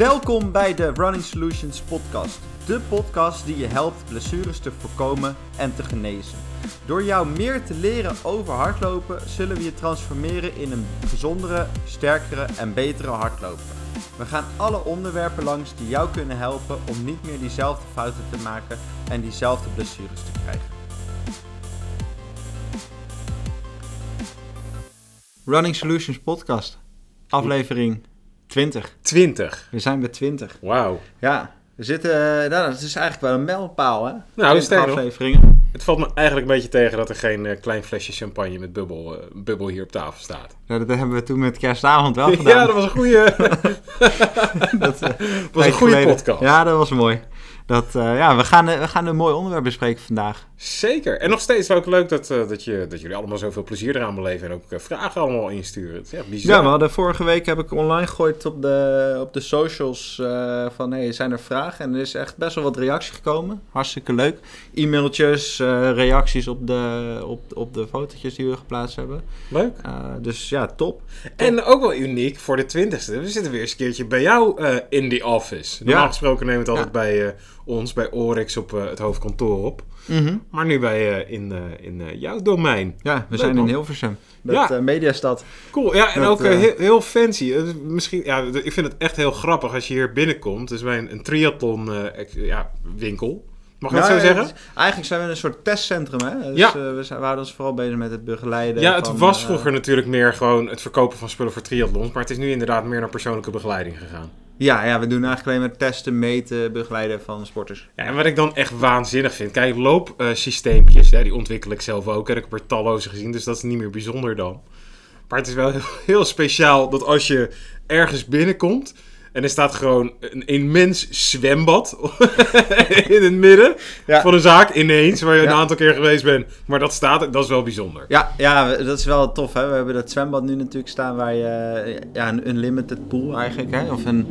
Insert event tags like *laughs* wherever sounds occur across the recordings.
Welkom bij de Running Solutions podcast. De podcast die je helpt blessures te voorkomen en te genezen. Door jou meer te leren over hardlopen zullen we je transformeren in een gezondere, sterkere en betere hardloper. We gaan alle onderwerpen langs die jou kunnen helpen om niet meer diezelfde fouten te maken en diezelfde blessures te krijgen. Running Solutions podcast, aflevering 20. 20. We zijn bij 20. Wauw. Ja, we zitten. eh, nou, dat is eigenlijk wel een mijlpaal, hè? Nou, 20 sterker nog. afleveringen. Het valt me eigenlijk een beetje tegen dat er geen eh, klein flesje champagne met bubbel, eh, bubbel hier op tafel staat. Nou, dat hebben we toen met kerstavond wel *laughs* gedaan. Ja, dat was een goede, *laughs* *laughs* Dat, was een goede geleden. podcast. Ja, dat was mooi. Dat, eh, ja, we gaan, eh, we gaan een mooi onderwerp bespreken vandaag. Zeker. En nog steeds ook leuk dat, eh, dat, je, dat jullie allemaal zoveel plezier eraan beleven en ook vragen allemaal insturen. Bizar. Ja, we hadden vorige week heb ik online gegooid op de, op de socials van hey, zijn er vragen? En er is echt best wel wat reactie gekomen. Hartstikke leuk. E-mailtjes, reacties op de, op, op de fotootjes die we geplaatst hebben. Leuk. Dus ja, top. En ook wel uniek voor de twintigste. We zitten weer eens een keertje bij jou in the office. Normaal Ja. gesproken nemen we het altijd Ja. bij ons, bij Oryx op eh, het hoofdkantoor op. Mhm. Maar nu bij, eh, in, eh, in jouw domein. Ja, we Leuk, zijn in. Hilversum. Met Ja. Mediastad. Cool, ja, en ook heel, heel fancy. Misschien, ja, ik vind het echt heel grappig als je hier binnenkomt. Het is bij een, een triathlon ja, winkel. Mag ik dat zo zeggen? Eigenlijk zijn we een soort testcentrum, hè? Dus, Ja. we, zijn, we houden ons vooral bezig met het begeleiden. Ja, het van, was vroeger natuurlijk meer gewoon het verkopen van spullen voor triathlons. Maar het is nu inderdaad meer naar persoonlijke begeleiding gegaan. Ja, ja, we doen eigenlijk alleen maar testen, meten, begeleiden van sporters. Ja, en wat ik dan echt waanzinnig vind. Kijk, loopsysteempjes, die ontwikkel ik zelf ook. En ik heb er talloze gezien, dus dat is niet meer bijzonder dan. Maar het is wel heel, heel speciaal dat als je ergens binnenkomt... en er staat gewoon een immens zwembad *laughs* in het midden Ja. van een zaak ineens... waar je Ja. een aantal keer geweest bent. Maar dat staat, dat is wel bijzonder. Ja, ja, dat is wel tof, hè? We hebben dat zwembad nu natuurlijk staan waar je... Ja, een unlimited pool eigenlijk, hè? Of een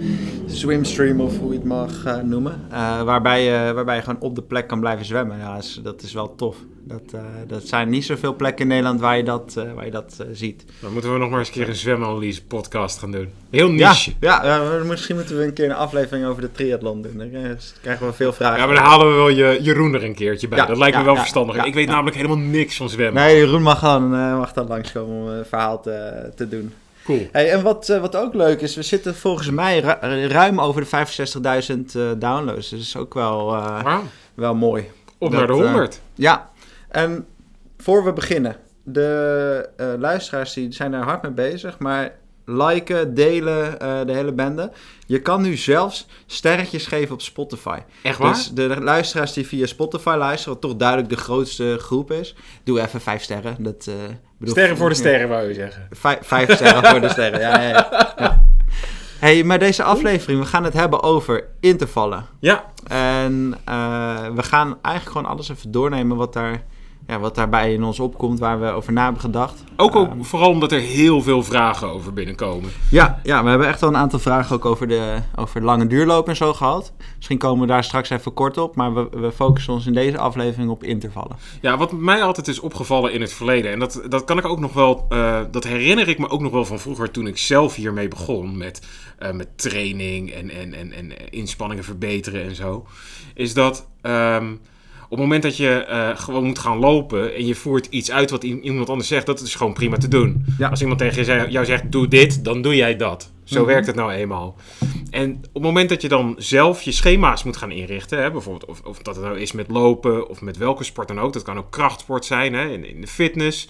swimstream of hoe je het mag eh, noemen. Eh, waarbij, je, waarbij je gewoon op de plek kan blijven zwemmen. Ja, dat is, dat is wel tof. Dat, eh, dat zijn niet zoveel plekken in Nederland waar je dat, eh, waar je dat eh, ziet. Dan moeten we nog maar eens een keer een zwemanalyse podcast gaan doen. Heel niche. ja, ja, misschien moeten we een keer een aflevering over de triathlon doen. Dan krijgen- we veel vragen. Ja, maar dan halen we wel je, Jeroen er een keertje bij. Ja, dat lijkt me wel verstandig. ik weet namelijk helemaal niks van zwemmen. Nee, Jeroen mag dan, mag dan langskomen om een verhaal te, te doen. Cool. Hey, en wat, wat ook leuk is, we zitten volgens mij ru- ruim over de 65.000 eh, downloads. Dus dat is ook wel, wel mooi. Op naar de eh, 100. Ja, en voor we beginnen. De eh, luisteraars die zijn er hard mee bezig, maar liken, delen, eh, de hele bende. Je kan nu zelfs sterretjes geven op Spotify. Echt waar? Dus de luisteraars die via Spotify luisteren, wat toch duidelijk de grootste groep is, doe even vijf sterren. Dat, eh, bedoel, sterren voor de sterren, wou je zeggen. Vijf, vijf sterren voor de sterren, ja, ja, ja. ja. Hey, maar deze aflevering, we gaan het hebben over intervallen. Ja, En we gaan eigenlijk gewoon alles even doornemen wat, daar, ja, wat daarbij in ons opkomt, waar we over na hebben gedacht. ook, ook Ehm, vooral omdat er heel veel vragen over binnenkomen. ja, ja, we hebben echt wel een aantal vragen ook over de, over lange duurloop en zo gehad. Misschien komen we daar straks even kort op, maar we, we focussen ons in deze aflevering op intervallen. Ja, wat mij altijd is opgevallen in het verleden, en dat, dat kan ik ook nog wel, eh, dat herinner ik me ook nog wel van vroeger toen ik zelf hiermee begon met, eh, met training en, en, en, en inspanningen verbeteren en zo, is dat ehm, op het moment dat je eh, gewoon moet gaan lopen en je voert iets uit wat iemand anders zegt, dat is gewoon prima te doen. Ja. Als iemand tegen jou zegt, doe dit, dan doe jij dat. Zo Mhm. werkt het nou eenmaal. En op het moment dat je dan zelf je schema's moet gaan inrichten, hè, bijvoorbeeld of, of dat het nou is met lopen of met welke sport dan ook, dat kan ook krachtsport zijn, hè, in, in de fitness,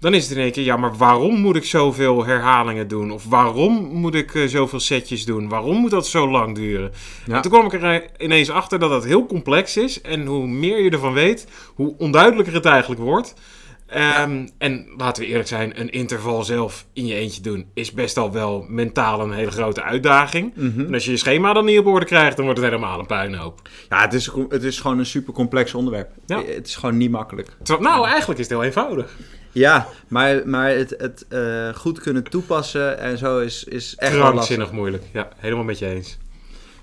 dan is het in één keer, ja, maar waarom moet ik zoveel herhalingen doen? Of waarom moet ik eh, zoveel setjes doen? Waarom moet dat zo lang duren? Ja. En toen kwam ik er eh, ineens achter dat dat heel complex is. En hoe meer je ervan weet, hoe onduidelijker het eigenlijk wordt. Ehm, En laten we eerlijk zijn, een interval zelf in je eentje doen is best al wel mentaal een hele grote uitdaging. Mhm. En als je je schema dan niet op orde krijgt, dan wordt het helemaal een puinhoop. Ja, het is, het is gewoon een super complex onderwerp. Ja. Het is gewoon niet makkelijk. Terwijl, nou, eigenlijk is het heel eenvoudig. Ja, maar, maar het, het eh, goed kunnen toepassen en zo is, is echt wel lastig. Krankzinnig moeilijk. Ja, helemaal met je eens.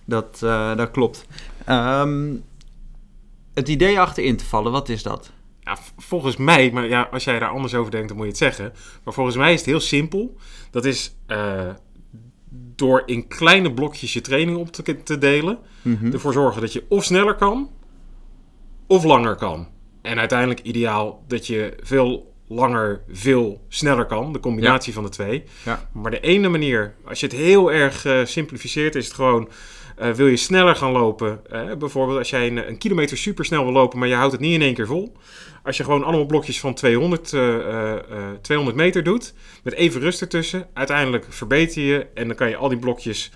Dat, eh, dat klopt. Ehm, het idee achter in te vallen, wat is dat? Ja, volgens mij, maar ja, als jij daar anders over denkt, dan moet je het zeggen. Maar volgens mij is het heel simpel. Dat is eh, door in kleine blokjes je training op te, te delen, Mhm. ervoor zorgen dat je of sneller kan, of langer kan. En uiteindelijk ideaal dat je veel langer, veel sneller kan. De combinatie van de twee. Ja. Maar de ene manier, als je het heel erg eh, simplificeert, is het gewoon... eh, wil je sneller gaan lopen? eh, bijvoorbeeld als jij een, een kilometer supersnel wil lopen, maar je houdt het niet in één keer vol. Als je gewoon allemaal blokjes van 200, eh, eh, eh, 200 meter doet, met even rust ertussen, uiteindelijk verbeter je en dan kan je al die blokjes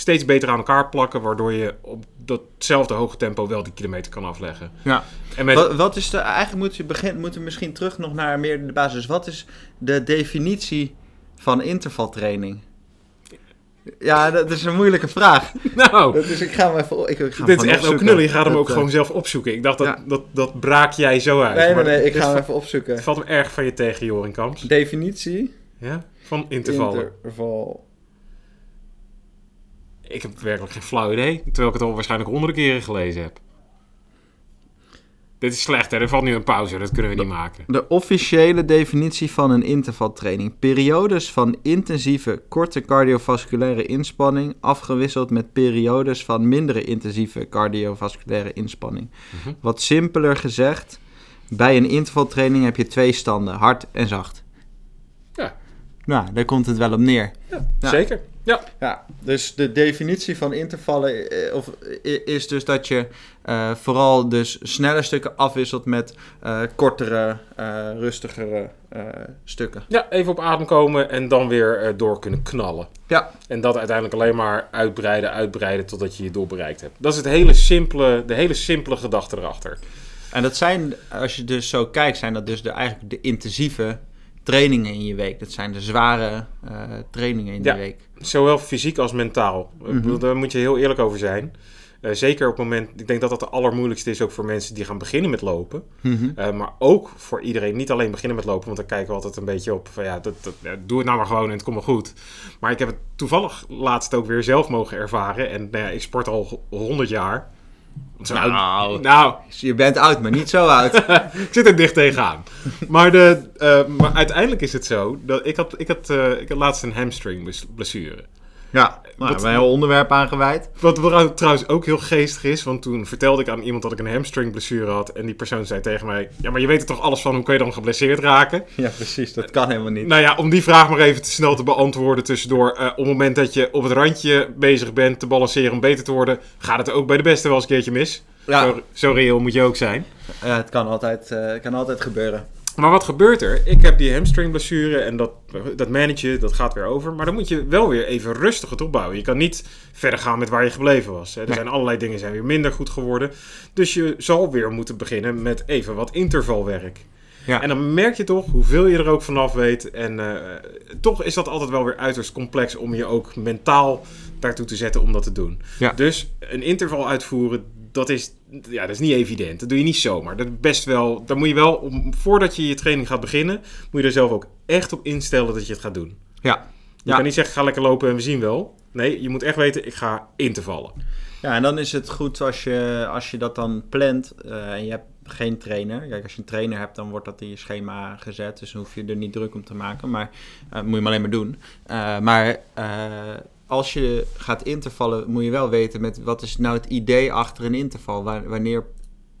steeds beter aan elkaar plakken, waardoor je op datzelfde hoge tempo wel die kilometer kan afleggen. Ja. En met, Wat, wat is de, eigenlijk moet je begin, moeten we misschien terug nog naar meer de basis. Wat is de definitie van intervaltraining? Ja, dat is een moeilijke vraag. *laughs* nou, Dus ik ga hem even, ik, ik ga dit is echt ook knullen. Je gaat hem ook eh, gewoon zelf opzoeken. Ik dacht dat, ja. dat, dat braak jij zo uit. Nee, nee, nee, ik ga hem even opzoeken. Het valt hem erg van je tegen, Kamps. Definitie. Ja? Van intervallen. Interval. Ik heb werkelijk geen flauw idee. Terwijl ik het al waarschijnlijk honderden keren gelezen heb. Dit is slecht, hè? Er valt nu een pauze. Dat kunnen we niet maken. De officiële definitie van een intervaltraining. Periodes van intensieve, korte cardiovasculaire inspanning, afgewisseld met periodes van mindere intensieve cardiovasculaire inspanning. Mhm. Wat simpeler gezegd, bij een intervaltraining heb je twee standen, hard en zacht. Ja. Nou, daar komt het wel op neer. Ja. Zeker. Ja. Ja, dus de definitie van intervallen eh, of, is dus dat je eh, vooral dus snelle stukken afwisselt met eh, kortere, rustigere stukken. ja, even op adem komen en dan weer door kunnen knallen. Ja. En dat uiteindelijk alleen maar uitbreiden, uitbreiden totdat je je doel bereikt hebt. Dat is het hele simpele, de hele simpele gedachte erachter. En dat zijn, als je dus zo kijkt, zijn dat dus de, eigenlijk de intensieve trainingen in je week. Dat zijn de zware eh, trainingen in Ja. de week. Zowel fysiek als mentaal. Mhm. Daar moet je heel eerlijk over zijn. Eh, zeker op het moment, ik denk dat dat de allermoeilijkste is ook voor mensen die gaan beginnen met lopen. Mhm. Eh, maar ook voor iedereen, niet alleen beginnen met lopen, want daar kijken we altijd een beetje op van ja, dat, dat, ja, doe het nou maar gewoon en het komt wel goed. Maar ik heb het toevallig laatst ook weer zelf mogen ervaren en nou ja, ik sport al 100 jaar. Nou. nou, Dus je bent oud, maar niet zo oud. *laughs* ik zit er dicht tegenaan. Maar, de, eh, maar uiteindelijk is het zo dat ik had, ik had, eh, ik had laatst een hamstring bless- blessure. Ja, nou, Wat- hebben we een heel onderwerp aangeweid. Wat wat trouwens ook heel geestig is, want toen vertelde ik aan iemand dat ik een hamstring blessure had. En die persoon zei tegen mij: Ja, maar je weet er toch alles van, hoe kun je dan geblesseerd raken? Ja, precies. Dat kan helemaal niet. Nou ja, om die vraag maar even te snel te beantwoorden tussendoor. eh, op het moment dat je op het randje bezig bent te balanceren om beter te worden, gaat het ook bij de beste wel eens een keertje mis. Ja, Zo, zo reëel moet je ook zijn. Ja, het kan altijd, eh, het kan altijd gebeuren. Maar wat gebeurt er? Ik heb die hamstringblessure en dat, dat manage dat gaat weer over. Maar dan moet je wel weer even rustig het opbouwen. Je kan niet verder gaan met waar je gebleven was. Hè. Er Nee. zijn allerlei dingen zijn weer minder goed geworden. Dus je zal weer moeten beginnen met even wat intervalwerk. Ja. En dan merk je toch hoeveel je er ook vanaf weet. En eh, toch is dat altijd wel weer uiterst complex om je ook mentaal daartoe te zetten om dat te doen. Ja. Dus een interval uitvoeren, dat is, ja, dat is niet evident. Dat doe je niet zomaar. Dat is best wel, daar moet je wel, om, voordat je je training gaat beginnen, moet je er zelf ook echt op instellen dat je het gaat doen. Ja. Je Ja. kan niet zeggen, ga lekker lopen en we zien wel. Nee, je moet echt weten, ik ga intervallen. Ja, en dan is het goed als je, als je dat dan plant eh, en je hebt geen trainer. Kijk, als je een trainer hebt, dan wordt dat in je schema gezet. Dus dan hoef je er niet druk om te maken. Maar eh, moet je maar alleen maar doen. Eh, maar als je gaat intervallen, moet je wel weten met wat is nou het idee achter een interval. Wa- wanneer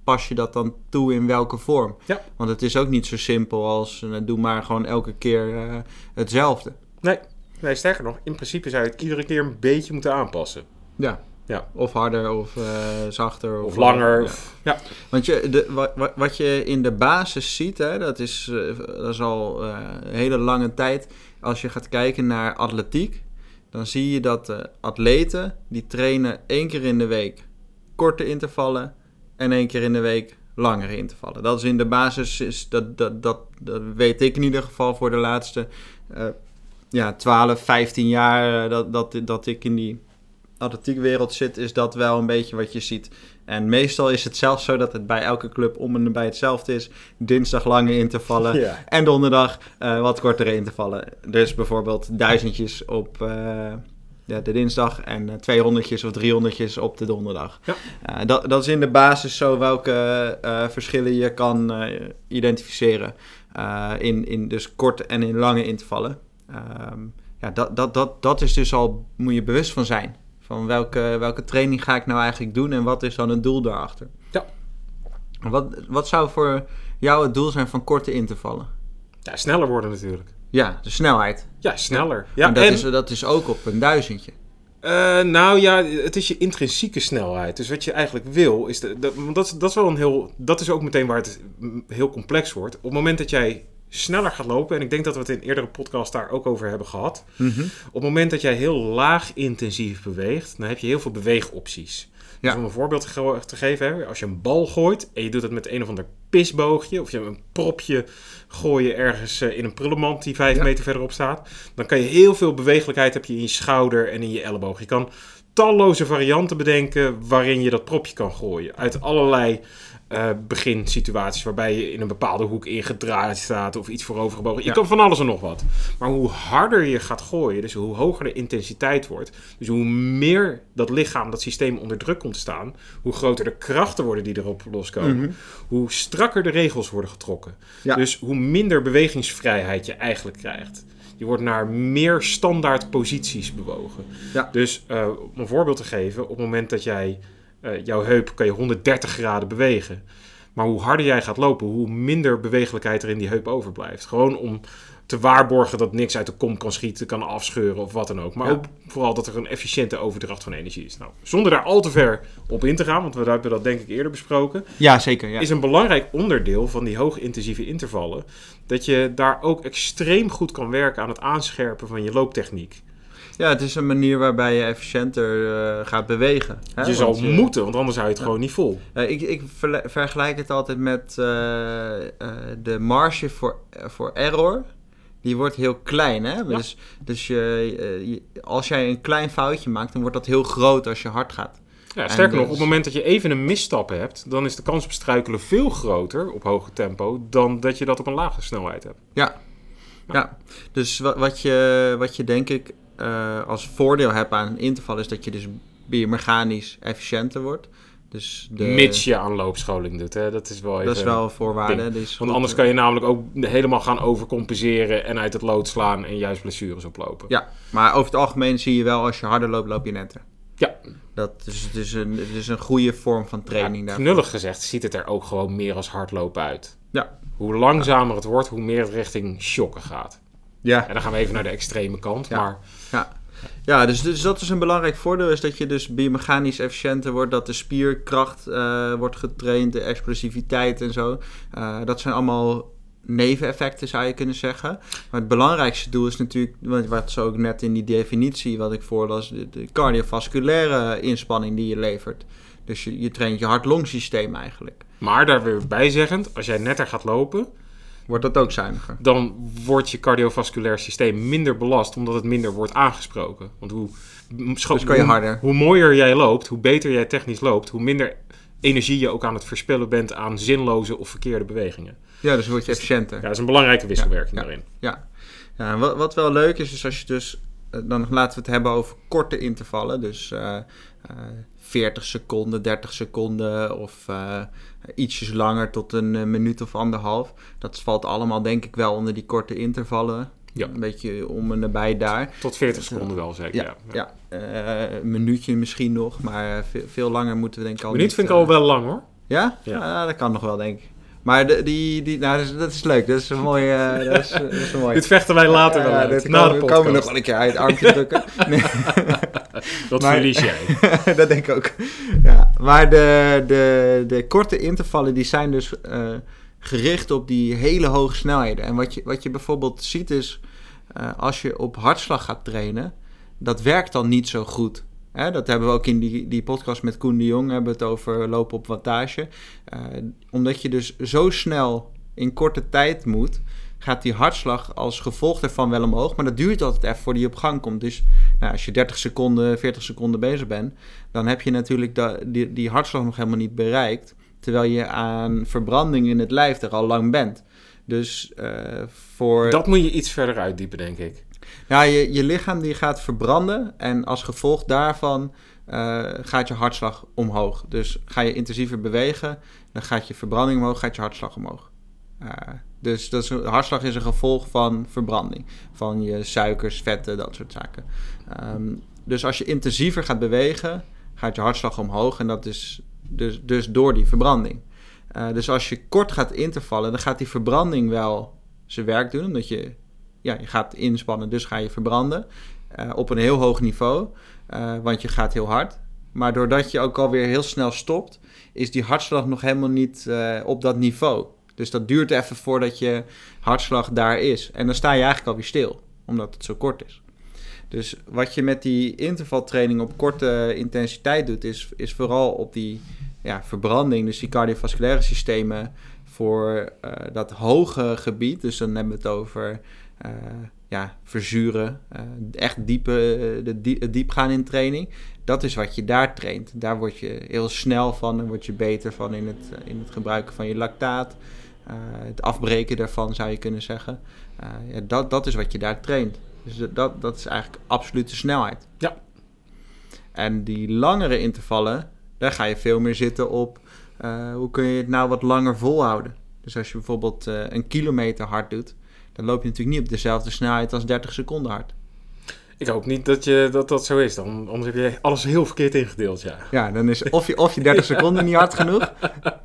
pas je dat dan toe in welke vorm? Ja. Want het is ook niet zo simpel als eh, doe maar gewoon elke keer eh, hetzelfde. Nee, nee, sterker nog, in principe zou je het iedere keer een beetje moeten aanpassen. Ja. Ja. Of harder of eh, zachter. Of langer. Ja. Of, ja. Want je, de, wat, wat- je in de basis ziet, hè, dat, is, dat is al een hele lange tijd. Als je gaat kijken naar atletiek, dan zie je dat de atleten die trainen één keer in de week korte intervallen en één keer in de week langere intervallen. Dat is in de basis, is dat, dat, dat, weet ik in ieder geval voor de laatste eh, ja, 12, 15 jaar eh, dat, dat, dat ik in die atletiekwereld zit, is dat wel een beetje wat je ziet. En meestal is het zelfs zo dat het bij elke club om en bij hetzelfde is. Dinsdag lange intervallen *laughs* Ja. en donderdag eh, wat kortere intervallen. Dus bijvoorbeeld duizendjes op eh, ja, de dinsdag en eh, twee honderdjes of drie honderdjes op de donderdag. Ja. Eh, dat, dat is in de basis zo welke eh, verschillen je kan eh, identificeren. eh, in, in dus korte en in lange intervallen. Ehm, ja, dat, dat, dat, dat is dus al, moet je bewust van zijn. Van welke, welke training ga ik nou eigenlijk doen en wat is dan het doel daarachter? Ja. Wat, wat zou voor jou het doel zijn van korte intervallen? Ja, sneller worden natuurlijk. Ja, de snelheid. Ja, sneller. Ja, en dat, en- Is, dat is ook op een duizendje. Eh, nou ja, het is je intrinsieke snelheid. Dus wat je eigenlijk wil, is de, dat, want dat, is- dat is wel een heel. Dat is ook meteen waar het heel complex wordt. Op het moment dat jij sneller gaat lopen, en ik denk dat we het in eerdere podcast daar ook over hebben gehad. Mhm. Op het moment dat jij heel laag intensief beweegt, dan heb je heel veel beweegopties. Dus Ja. om een voorbeeld te ge- te geven, hè, als je een bal gooit en je doet het met een of ander pisboogje, of je een propje gooien ergens eh, in een prullenmand die vijf Ja. meter verderop staat, dan kan je heel veel bewegelijkheid heb je in je schouder en in je elleboog. Je kan talloze varianten bedenken waarin je dat propje kan gooien. Uit allerlei eh, beginsituaties waarbij je in een bepaalde hoek ingedraaid staat of iets voorovergebogen. Je Ja. kan van alles en nog wat. Maar hoe harder je gaat gooien, dus hoe hoger de intensiteit wordt, dus hoe meer dat lichaam, dat systeem onder druk komt te staan, hoe groter de krachten worden die erop loskomen, Mhm. hoe strakker de regels worden getrokken. Ja. Dus hoe minder bewegingsvrijheid je eigenlijk krijgt. Je wordt naar meer standaard posities bewogen. Ja. Dus eh, om een voorbeeld te geven, op het moment dat jij eh, jouw heup kan je 130 graden bewegen. Maar hoe harder jij gaat lopen, hoe minder bewegelijkheid er in die heup overblijft. Gewoon om te waarborgen dat niks uit de kom kan schieten, kan afscheuren of wat dan ook. Maar Ja. ook vooral dat er een efficiënte overdracht van energie is. Nou, zonder daar al te ver op in te gaan, want we hebben dat denk ik eerder besproken Ja, zeker. Ja. is een belangrijk onderdeel van die hoogintensieve intervallen. Dat je daar ook extreem goed kan werken aan het aanscherpen van je looptechniek. ja, het is een manier waarbij je efficiënter eh, gaat bewegen. Hè? je Want zal moeten, want anders hou je het gewoon niet vol. Eh, ik ik vergelijk het altijd met eh, eh, de marge voor, eh, voor error. Die wordt heel klein, hè? Dus, dus je, eh, je- als jij een klein foutje maakt, dan wordt dat heel groot als je hard gaat. Ja, sterker nog, dus- op het moment dat je even een misstap hebt, dan is de kans op struikelen veel groter op hoge tempo dan dat je dat op een lage snelheid hebt. Ja, ja. dus wat, wat, je, wat je denk ik eh, als voordeel hebt aan een interval is dat je dus biomechanisch efficiënter wordt. Dus de, Mits je aan loopscholing doet, hè? dat is wel even... dat is wel een voorwaarde. Dus Want anders kan je namelijk ook helemaal gaan overcompenseren en uit het lood slaan en juist blessures oplopen. Ja, maar over het algemeen zie je wel als je harder loopt, loop je netter. Ja. Dat is, het is, een, het is een goede vorm van training Ja, knullig gezegd ziet het er ook gewoon meer als hardlopen uit. Ja. Hoe langzamer het wordt, hoe meer het richting shocken gaat. Ja, En dan gaan we even naar de extreme kant. Ja. Maar ja. Ja dus, dus dat is een belangrijk voordeel, is dat je dus biomechanisch efficiënter wordt, dat de spierkracht eh, wordt getraind, de explosiviteit en zo. Eh, dat zijn allemaal neveneffecten, zou je kunnen zeggen. Maar het belangrijkste doel is natuurlijk, want wat zo ook net in die definitie wat ik voorlas, de, de cardiovasculaire inspanning die je levert. Dus je, je traint je hart-longsysteem eigenlijk. Maar daar weer bij zeggend, als jij netter gaat lopen, Wordt dat ook zuiniger? dan wordt je cardiovasculair systeem minder belast, omdat het minder wordt aangesproken. Want hoe, scho- Dus kan je hoe- harder. hoe mooier jij loopt, hoe beter jij technisch loopt, hoe minder energie je ook aan het verspillen bent aan zinloze of verkeerde bewegingen. Ja, dus word je efficiënter. Ja, dat is een belangrijke wisselwerking Ja, ja. daarin. Ja, ja wat, wat wel leuk is, is als je dus... eh, Dan laten we het hebben over korte intervallen. Dus eh, eh, 40 seconden, 30 seconden of eh, ietsjes langer tot een eh, minuut of anderhalf. Dat valt allemaal denk ik wel onder die korte intervallen. Ja. Een beetje om en nabij daar. Tot 40 seconden wel zeker. Ja, Ja, ja. Eh, een minuutje misschien nog, maar veel, veel langer moeten we denk ik al Minuut niet, vind ik al wel lang hoor. Ja? Ja. Ja. dat kan nog wel denk ik. Maar de, die, die, nou, dat, is, dat is leuk. Dat is een *laughs* mooie... dat, is, dat is een mooie. Dit vechten wij later wel Ja, uit, dit na de komen, podcast. komen we nog wel een keer uit armpje drukken. *laughs* Nee, *laughs* Dat Maar- verlies jij. *laughs* dat denk ik ook. Ja, maar de, de, de korte intervallen die zijn dus eh, gericht op die hele hoge snelheden. En wat je, wat je bijvoorbeeld ziet is, eh, als je op hartslag gaat trainen, dat werkt dan niet zo goed. Hè, dat hebben we ook in die, die podcast met Koen de Jong, hebben we het over lopen op wattage. Eh, omdat je dus zo snel in korte tijd moet, gaat die hartslag als gevolg daarvan wel omhoog. Maar dat duurt altijd even voordat die op gang komt. Dus nou, als je 30 seconden, 40 seconden bezig bent, dan heb je natuurlijk die, die hartslag nog helemaal niet bereikt. Terwijl je aan verbranding in het lijf er al lang bent. Dus eh, voor. Dat moet je iets verder uitdiepen, denk ik. Ja, je, je lichaam die gaat verbranden. En als gevolg daarvan eh, gaat je hartslag omhoog. Dus ga je intensiever bewegen, dan gaat je verbranding omhoog, gaat je hartslag omhoog. Dus dat is, hartslag is een gevolg van verbranding. Van je suikers, vetten, dat soort zaken. Ehm, dus als je intensiever gaat bewegen, gaat je hartslag omhoog. En dat is dus, dus door die verbranding. Uh, dus als je kort gaat intervallen, dan gaat die verbranding wel zijn werk doen. Omdat je, ja, je gaat inspannen, dus ga je verbranden. Uh, op een heel hoog niveau. Want je gaat heel hard. Maar doordat je ook alweer heel snel stopt, is die hartslag nog helemaal niet op dat niveau. Dus dat duurt even voordat je hartslag daar is. En dan sta je eigenlijk alweer stil, omdat het zo kort is. Dus wat je met die intervaltraining op korte intensiteit doet, is, is vooral op die ja, verbranding, dus die cardiovasculaire systemen voor uh, dat hoge gebied. Dus dan hebben we het over uh, ja, verzuren, uh, echt diepe, de diep, diep gaan in training. Dat is wat je daar traint. Daar word je heel snel van en word je beter van in het, in het gebruiken van je lactaat. Het afbreken daarvan zou je kunnen zeggen. ja, dat, dat is wat je daar traint. Dus dat, dat is eigenlijk absolute snelheid. Ja. En die langere intervallen, daar ga je veel meer zitten op uh, hoe kun je het nou wat langer volhouden. Dus als je bijvoorbeeld uh, een kilometer hard doet, dan loop je natuurlijk niet op dezelfde snelheid als 30 seconden hard. Ik hoop niet dat je, dat, dat zo is. Dan, anders heb je alles heel verkeerd ingedeeld, ja. Ja, dan is of je, of je 30 *laughs* seconden niet hard genoeg.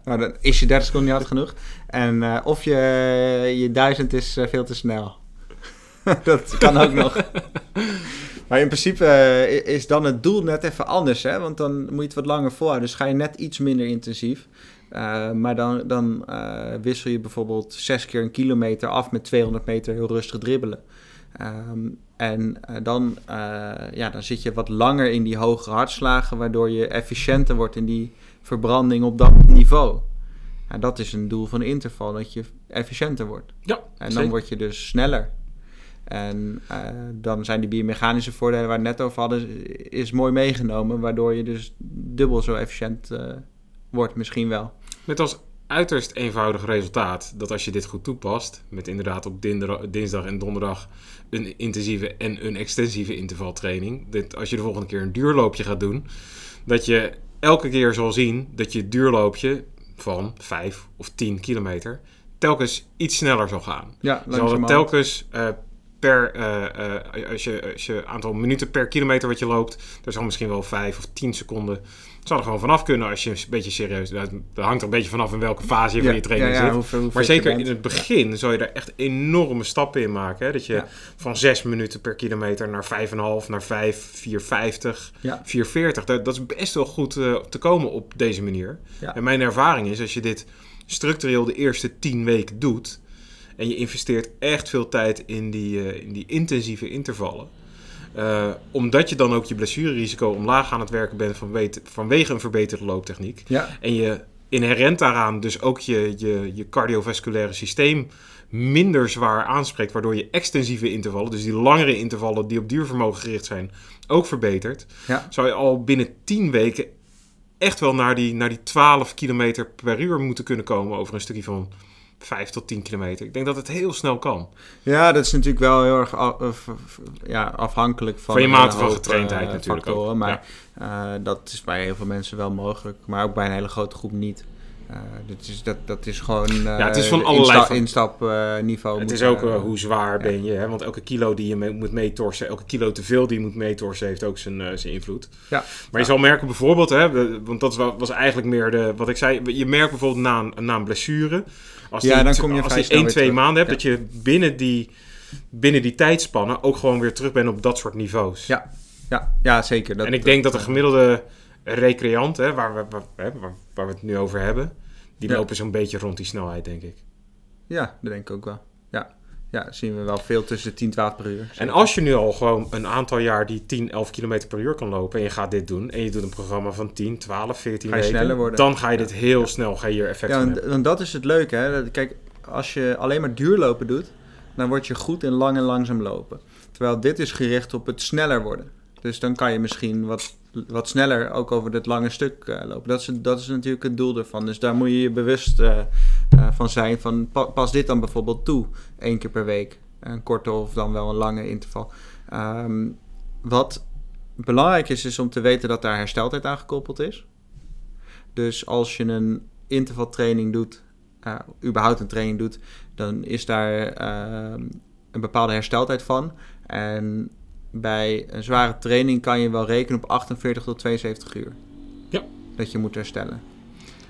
Nou, dan is je 30 seconden niet hard genoeg. En uh, of je, je duizend is veel te snel. *laughs* dat kan ook nog. *laughs* Maar in principe uh, is dan het doel net even anders, hè? Want dan moet je het wat langer volhouden. Dus ga je net iets minder intensief. Uh, maar dan, dan uh, wissel je bijvoorbeeld zes keer een kilometer af met 200 meter heel rustig dribbelen. Um, en dan, ja, dan zit je wat langer in die hogere hartslagen, waardoor je efficiënter wordt in die verbranding op dat niveau. En dat is een doel van de interval, dat je efficiënter wordt. Ja, en dan word je dus sneller. En uh, dan zijn die biomechanische voordelen waar we het net over hadden, is mooi meegenomen, waardoor je dus dubbel zo efficiënt wordt, misschien wel. Met als uiterst eenvoudig resultaat dat als je dit goed toepast, met inderdaad op dinsdag en donderdag een intensieve en een extensieve intervaltraining, dit, als je de volgende keer een duurloopje gaat doen, dat je elke keer zal zien dat je duurloopje van 5 of 10 kilometer telkens iets sneller zal gaan. Ja, zal het telkens uh, per, uh, uh, als, je, als je aantal minuten per kilometer wat je loopt, daar zal misschien wel 5 of 10 seconden, zal er gewoon vanaf kunnen als je een beetje serieus, dat hangt er een beetje vanaf in welke fase je ja, van je training ja, ja, zit. Hoeveel, hoeveel maar zeker in het begin zal je daar echt enorme stappen in maken. Hè? Dat je van 6 minuten per kilometer naar 5,5, naar 5, 4,50, 4,40. Dat, dat is best wel goed uh, te komen op deze manier. En mijn ervaring is, als je dit structureel de eerste 10 weken doet, en je investeert echt veel tijd in die, uh, in die intensieve intervallen. Uh, omdat je dan ook je blessurerisico omlaag aan het werken bent vanwege, vanwege een verbeterde looptechniek. Ja. En je inherent daaraan dus ook je, je, je cardiovasculaire systeem minder zwaar aanspreekt. Waardoor je extensieve intervallen, dus die langere intervallen die op duurvermogen gericht zijn, ook verbetert. Ja. Zou je al binnen 10 weken echt wel naar die, naar die 12 kilometer per uur moeten kunnen komen over een stukje van 5 tot 10 kilometer. Ik denk dat het heel snel kan. Ja, dat is natuurlijk wel heel erg af, ja, afhankelijk van, van je mate van getraindheid uh, natuurlijk factoren, ook. Maar ja. uh, dat is bij heel veel mensen wel mogelijk, maar ook bij een hele grote groep niet. Uh, dat, is, dat, dat is gewoon ja, het is van allerlei insta instapniveau. het is ook hoe zwaar ben je, hè? want elke kilo die je mee, moet meetorsen, elke kilo te veel die je moet meetorsen, heeft ook zijn, zijn invloed. Ja. Maar je zal merken bijvoorbeeld, hè, want dat was eigenlijk meer de, wat ik zei, je merkt bijvoorbeeld na een, na een blessure, als ja, die, dan kom je als je 1, 2 maanden hebt, dat je binnen die, binnen die tijdspannen ook gewoon weer terug bent op dat soort niveaus. Ja, ja, ja zeker. Dat, en ik denk dat de gemiddelde recreant, hè, waar, we, waar, waar, waar we het nu over hebben, die Ja. lopen zo'n beetje rond die snelheid, denk ik. Ja, dat denk ik ook wel. Ja, ja zien we wel veel tussen 10 12 per uur. En als je nu al gewoon een aantal jaar die 10, 11 kilometer per uur kan lopen en je gaat dit doen en je doet een programma van 10, 12, 14 Ga je weken, sneller worden. dan ga je dit heel snel, ga je hier effect Ja, en, en dat is het leuke. Hè? Kijk, als je alleen maar duurlopen doet, dan word je goed in lang en langzaam lopen. Terwijl dit is gericht op het sneller worden. Dus dan kan je misschien wat, wat sneller ook over dit lange stuk eh, lopen. Dat is, dat is natuurlijk het doel ervan. Dus daar moet je je bewust eh, eh, van zijn. Van, pa- pas dit dan bijvoorbeeld toe, één keer per week. Een korte of dan wel een lange interval. Ehm, wat belangrijk is, is om te weten dat daar hersteltijd aan gekoppeld is. Dus als je een intervaltraining doet überhaupt een training doet, dan is daar uh, een bepaalde hersteltijd van. En bij een zware training kan je wel rekenen op 48 tot 72 uur. Ja. Dat je moet herstellen.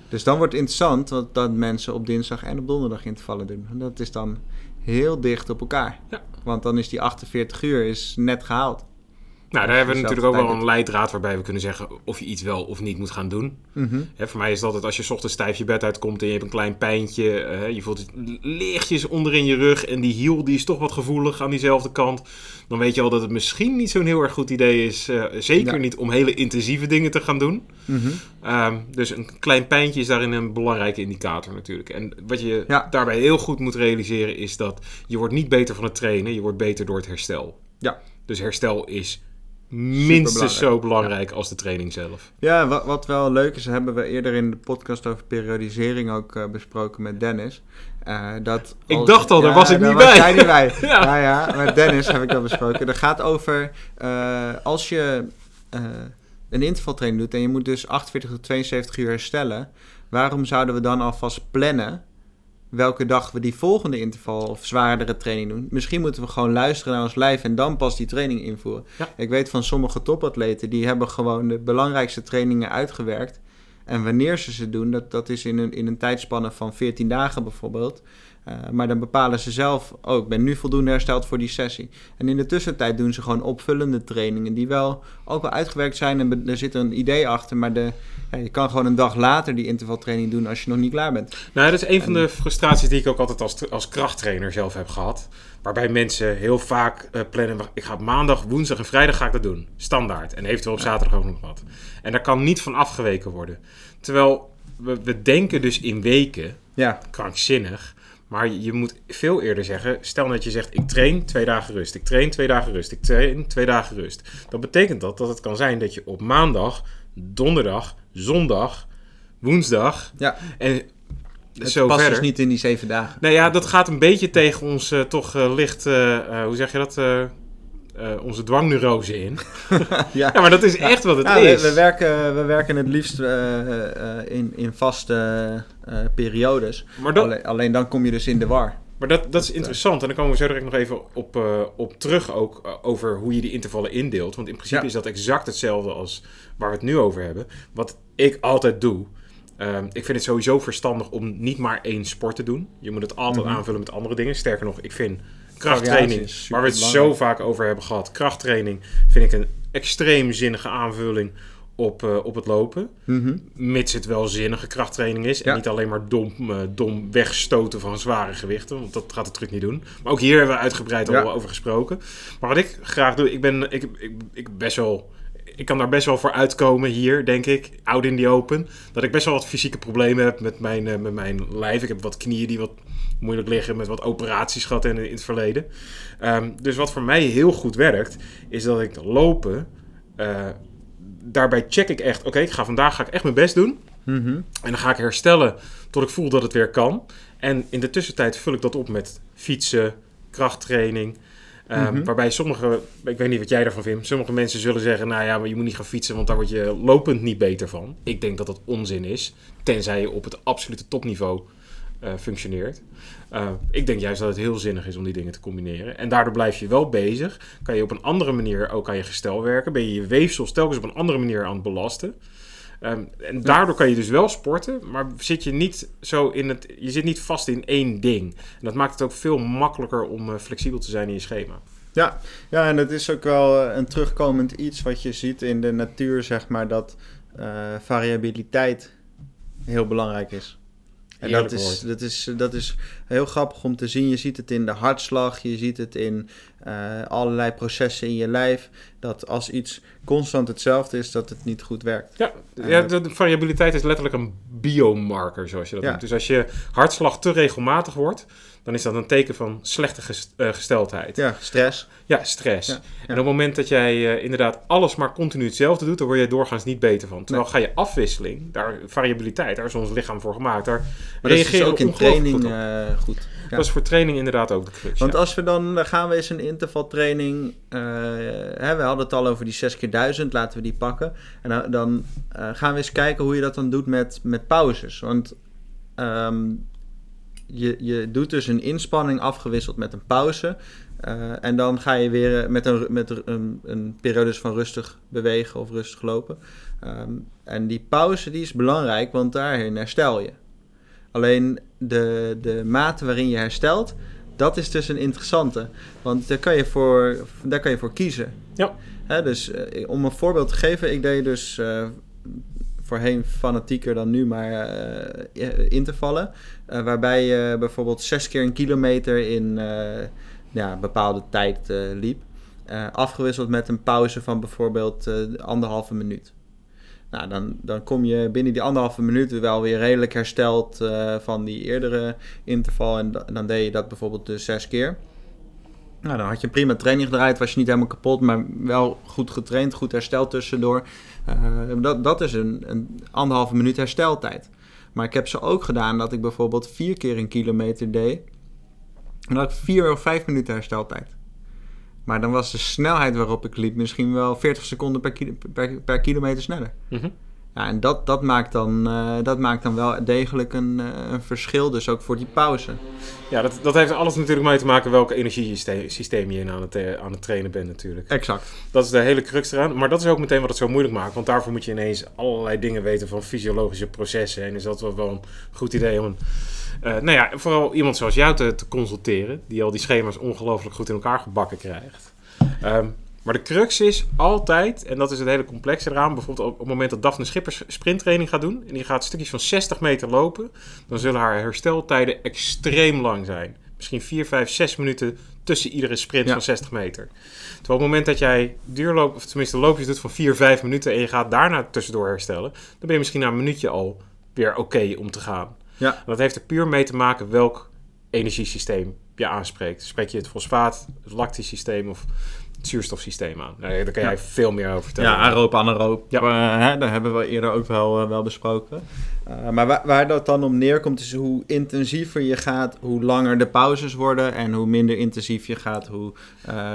Dus dan wordt het interessant dat mensen op dinsdag en op donderdag intervallen doen. En dat is dan heel dicht op elkaar. Ja. Want dan is die 48 uur is net gehaald. Nou, daar hebben we natuurlijk ook wel een leidraad waarbij we kunnen zeggen of je iets wel of niet moet gaan doen. Hè, voor mij is dat het als je 's ochtends stijf je bed uitkomt en je hebt een klein pijntje, eh, je voelt het lichtjes onderin je rug en die hiel die is toch wat gevoelig aan diezelfde kant. Dan weet je al dat het misschien niet zo'n heel erg goed idee is, eh, zeker Ja. niet om hele intensieve dingen te gaan doen. Mhm. Ehm, dus een klein pijntje is daarin een belangrijke indicator natuurlijk. En wat je Ja. daarbij heel goed moet realiseren is dat je wordt niet beter van het trainen, je wordt beter door het herstel. Ja. Dus herstel is minstens zo belangrijk als de training zelf. Ja, wat, wat wel leuk is, hebben we eerder in de podcast over periodisering ook eh, besproken met Dennis. Eh, dat Ik als- dacht al, daar was ik niet was bij. jij niet bij. *laughs* Ja. ja. ja, met Dennis heb ik dat besproken. Dat gaat over eh, als je een intervaltraining doet en je moet dus 48 tot 72 uur herstellen. Waarom zouden we dan alvast plannen welke dag we die volgende interval of zwaardere training doen? Misschien moeten we gewoon luisteren naar ons lijf en dan pas die training invoeren. Ja. Ik weet van sommige topatleten, die hebben gewoon de belangrijkste trainingen uitgewerkt. En wanneer ze ze doen, dat, dat is in een, in een tijdspanne van 14 dagen bijvoorbeeld. Eh, maar dan bepalen ze zelf, oh, ik ben nu voldoende hersteld voor die sessie. En in de tussentijd doen ze gewoon opvullende trainingen die wel ook wel uitgewerkt zijn. En er zit een idee achter, maar de, ja, je kan gewoon een dag later die intervaltraining doen als je nog niet klaar bent. Nou, dat is een van de frustraties die ik ook altijd als, als krachttrainer zelf heb gehad. Waarbij mensen heel vaak eh, plannen, ik ga maandag, woensdag en vrijdag ga ik dat doen. Standaard. En eventueel op zaterdag ook nog wat. En daar kan niet van afgeweken worden. Terwijl we, we denken dus in weken, Ja, krankzinnig. Maar je moet veel eerder zeggen, stel dat je zegt, ik train twee dagen rust. Ik train twee dagen rust. Ik train twee dagen rust. Dan betekent dat dat het kan zijn dat je op maandag, donderdag, zondag, woensdag ja. en het zo past verder. dus niet in die zeven dagen. Nou ja, dat gaat een beetje tegen ons eh, toch eh, licht, eh, hoe zeg je dat, eh, onze dwangneurose in. *laughs* ja. Ja, maar dat is echt wat het Ja, is. we, werken, we werken het liefst eh, eh, in, in vaste periodes. maar dat, Alleen, alleen dan kom je dus in de war. maar dat, dat is interessant. En dan komen we zo direct nog even op, op terug ook over hoe je die intervallen indeelt. Want in principe is dat exact hetzelfde als waar we het nu over hebben. Wat ik altijd doe. ehm, ik vind het sowieso verstandig om niet maar één sport te doen. Je moet het altijd Mhm. aanvullen met andere dingen. Sterker nog, ik vind krachttraining, waar we het zo vaak over hebben gehad. Krachttraining vind ik een extreem zinnige aanvulling op, eh, op het lopen. Mhm. Mits het wel zinnige krachttraining is. En niet alleen maar dom, eh, dom wegstoten van zware gewichten. Want dat gaat de truc niet doen. Maar ook hier hebben we uitgebreid Ja. al over gesproken. Maar wat ik graag doe, ik ben ik, ik, ik best wel. Ik kan daar best wel voor uitkomen hier, denk ik. Oud in die open. Dat ik best wel wat fysieke problemen heb met mijn, eh, met mijn lijf. Ik heb wat knieën die wat moeilijk liggen. Met wat operaties gehad in, in het verleden. Ehm, dus wat voor mij heel goed werkt, is dat ik lopen. eh, daarbij check ik echt, oké, ik ga vandaag ga ik echt mijn best doen. Mhm. En dan ga ik herstellen tot ik voel dat het weer kan. En in de tussentijd vul ik dat op met fietsen, krachttraining. Ehm, Mhm. Waarbij sommige, ik weet niet wat jij daarvan vindt, sommige mensen zullen zeggen, nou ja, maar je moet niet gaan fietsen, want daar word je lopend niet beter van. Ik denk dat dat onzin is, tenzij je op het absolute topniveau eh, functioneert. Eh, ik denk juist dat het heel zinnig is om die dingen te combineren. En daardoor blijf je wel bezig. Kan je op een andere manier ook aan je gestel werken. Ben je je weefsels telkens op een andere manier aan het belasten. Ehm, en daardoor kan je dus wel sporten, maar zit je niet zo in het. Je zit niet vast in één ding. En dat maakt het ook veel makkelijker om eh, flexibel te zijn in je schema. Ja, ja, en het is ook wel eh, een terugkomend iets wat je ziet in de natuur, zeg maar, dat eh, variabiliteit heel belangrijk is. En dat is, woord. dat, is, dat is heel grappig om te zien. Je ziet het in de hartslag, je ziet het in eh, allerlei processen in je lijf. Dat als iets constant hetzelfde is, dat het niet goed werkt. Ja, de, de variabiliteit is letterlijk een biomarker, zoals je dat Ja. noemt. Dus als je hartslag te regelmatig wordt, dan is dat een teken van slechte eh, gesteldheid. Ja, stress. Ja, stress. Ja, En op het moment dat jij eh, inderdaad alles maar continu hetzelfde doet, dan word je doorgaans niet beter van. Terwijl ga je afwisseling, daar variabiliteit, daar is ons lichaam voor gemaakt. Daar Maar dat is dus reageren ook in training goed eh, goed. Ja. Dat is voor training inderdaad ook de crux. Want als we dan, dan gaan we eens een intervaltraining. hè, we hadden het al over die 6 keer 1000, laten we die pakken. En dan, dan gaan we eens kijken hoe je dat dan doet met, met pauzes. Want ehm, je, je doet dus een inspanning afgewisseld met een pauze. Eh, en dan ga je weer met, een, met een, een periode van rustig bewegen of rustig lopen. Ehm, en die pauze die is belangrijk, want daarin herstel je. Alleen de, de mate waarin je herstelt, dat is dus een interessante. Want daar kan je voor, daar kan je voor kiezen. Ja. Dus eh, om een voorbeeld te geven, ik deed dus uh, voorheen fanatieker dan nu, maar uh, intervallen. waarbij je bijvoorbeeld zes keer een kilometer in ja, bepaalde tijd liep. afgewisseld met een pauze van bijvoorbeeld anderhalve minuut. Nou, dan, dan kom je binnen die anderhalve minuut wel weer redelijk hersteld van die eerdere interval. En dan deed je dat bijvoorbeeld dus zes keer. Nou, dan had je prima training gedraaid, was je niet helemaal kapot, maar wel goed getraind, goed hersteld tussendoor. Uh, dat, dat is een, een anderhalve minuut hersteltijd. Maar ik heb ze ook gedaan dat ik bijvoorbeeld vier keer een kilometer deed. En dan had ik vier of vijf minuten hersteltijd. Maar dan was de snelheid waarop ik liep misschien wel 40 seconden per, per, per kilometer sneller. Mhm. Ja, en dat, dat, maakt dan, uh, dat maakt dan wel degelijk een, uh, een verschil, dus ook voor die pauze. Ja, dat, dat heeft alles natuurlijk mee te maken welke energiesysteem je aan het, uh, aan het trainen bent natuurlijk. Exact. Dat is de hele crux eraan. Maar dat is ook meteen wat het zo moeilijk maakt. Want daarvoor moet je ineens allerlei dingen weten van fysiologische processen. En is dat wel, wel een goed idee om een... nou ja, vooral iemand zoals jou te, te, consulteren, die al die schema's ongelooflijk goed in elkaar gebakken krijgt. Um, maar de crux is altijd, en dat is het hele complexe eraan, bijvoorbeeld op het moment dat Daphne Schippers sprinttraining gaat doen en die gaat stukjes van 60 meter lopen, dan zullen haar hersteltijden extreem lang zijn. Misschien 4, 5, 6 minuten tussen iedere sprint van 60 meter. Terwijl op het moment dat jij duurloop, of tenminste loopjes doet van 4, 5 minuten en je gaat daarna tussendoor herstellen, dan ben je misschien na een minuutje al weer oké om te gaan. Ja. dat heeft er puur mee te maken welk energiesysteem je aanspreekt. Spreek je het fosfaat, het lactisch systeem of zuurstofsysteem aan. Nou, daar kan jij veel meer over vertellen. Ja, aeroop, anaeroop. Ja. Uh, hè, dat hebben we eerder ook wel, uh, wel besproken. Uh, maar waar, waar, dat dan om neerkomt is hoe intensiever je gaat, hoe langer de pauzes worden. En hoe minder intensief je gaat, hoe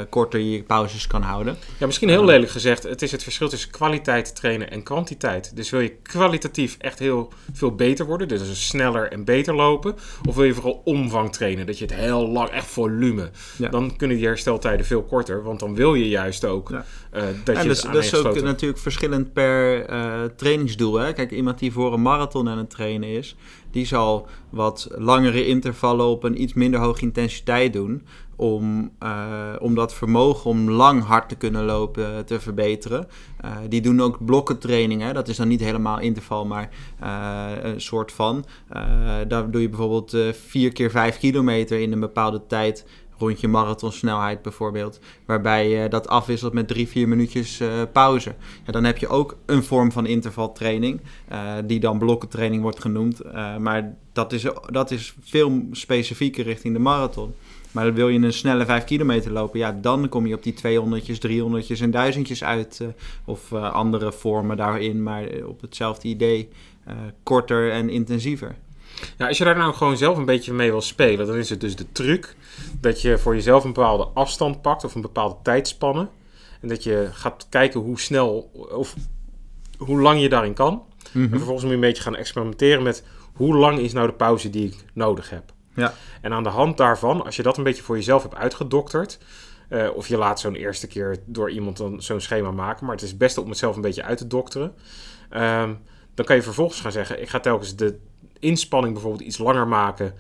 korter je pauzes kan houden. Ja, misschien heel lelijk gezegd. Het is het verschil tussen kwaliteit trainen en kwantiteit. Dus wil je kwalitatief echt heel veel beter worden, dus sneller en beter lopen. Of wil je vooral omvang trainen, dat je het heel lang, echt volume. Ja. Dan kunnen die hersteltijden veel korter, want dan wil je juist ook ja. uh, dat je dus, Dat is ook natuurlijk verschillend per trainingsdoel. Hè? Kijk, iemand die voor een marathon aan het trainen is, die zal wat langere intervallen op een iets minder hoge intensiteit doen. Om, uh, om dat vermogen om lang hard te kunnen lopen te verbeteren. die doen ook blokkentrainingen. Dat is dan niet helemaal interval, maar een soort van. daar doe je bijvoorbeeld vier keer vijf kilometer in een bepaalde tijd rondje marathonsnelheid bijvoorbeeld. Waarbij je dat afwisselt met drie, vier minuutjes uh, pauze. Ja, dan heb je ook een vorm van intervaltraining. Uh, die dan blokkentraining wordt genoemd. Uh, maar dat is, dat is veel specifieker richting de marathon. Maar wil je een snelle 5 kilometer lopen, ja, dan kom je op die 200'tjes, 300'tjes en duizendjes uit. of andere vormen daarin, maar op hetzelfde idee. korter en intensiever. Ja, als je daar nou gewoon zelf een beetje mee wil spelen, dan is het dus de truc dat je voor jezelf een bepaalde afstand pakt of een bepaalde tijdspanne. En dat je gaat kijken hoe snel of hoe lang je daarin kan. En vervolgens moet je een beetje gaan experimenteren met hoe lang is nou de pauze die ik nodig heb. Ja. En aan de hand daarvan, als je dat een beetje voor jezelf hebt uitgedokterd, uh, of je laat zo'n eerste keer door iemand dan zo'n schema maken, maar het is het beste om het zelf een beetje uit te dokteren. Um, dan kan je vervolgens gaan zeggen: ik ga telkens de inspanning bijvoorbeeld iets langer maken.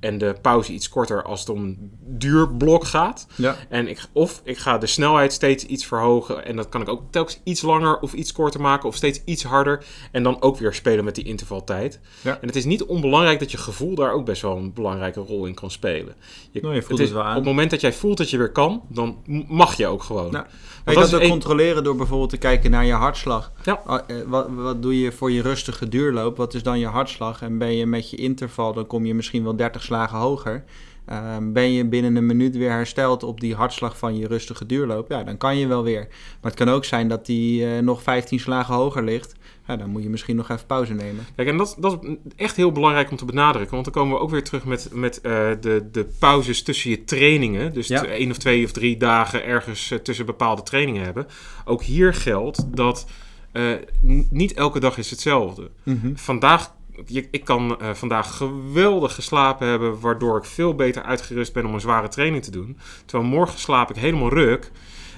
En de pauze iets korter als het om een duur blok gaat. Ja. En ik, of ik ga de snelheid steeds iets verhogen. En dat kan ik ook telkens iets langer of iets korter maken. Of steeds iets harder. En dan ook weer spelen met die intervaltijd. Ja. En het is niet onbelangrijk dat je gevoel daar ook best wel een belangrijke rol in kan spelen. Je, nou, je voelt het, is, wel aan. Op het moment dat jij voelt dat je weer kan, dan mag je ook gewoon. Ja. Je kan ook een... controleren door bijvoorbeeld te kijken naar je hartslag. Ja. Uh, wat, wat doe je voor je rustige duurloop? Wat is dan je hartslag? En ben je met je interval, dan kom je misschien wel 30 slagen hoger. Uh, ben je binnen een minuut weer hersteld op die hartslag van je rustige duurloop? Ja, dan kan je wel weer. Maar het kan ook zijn dat die uh, nog 15 slagen hoger ligt. Ja, dan moet je misschien nog even pauze nemen. Kijk, en dat, dat is echt heel belangrijk om te benadrukken. Want dan komen we ook weer terug met, met uh, de, de pauzes tussen je trainingen. Dus Ja. één of twee of drie dagen ergens uh, tussen bepaalde trainingen hebben. Ook hier geldt dat uh, niet elke dag is hetzelfde. Mhm. Vandaag ik kan eh, vandaag geweldig geslapen hebben, waardoor ik veel beter uitgerust ben om een zware training te doen. Terwijl morgen slaap ik helemaal ruk.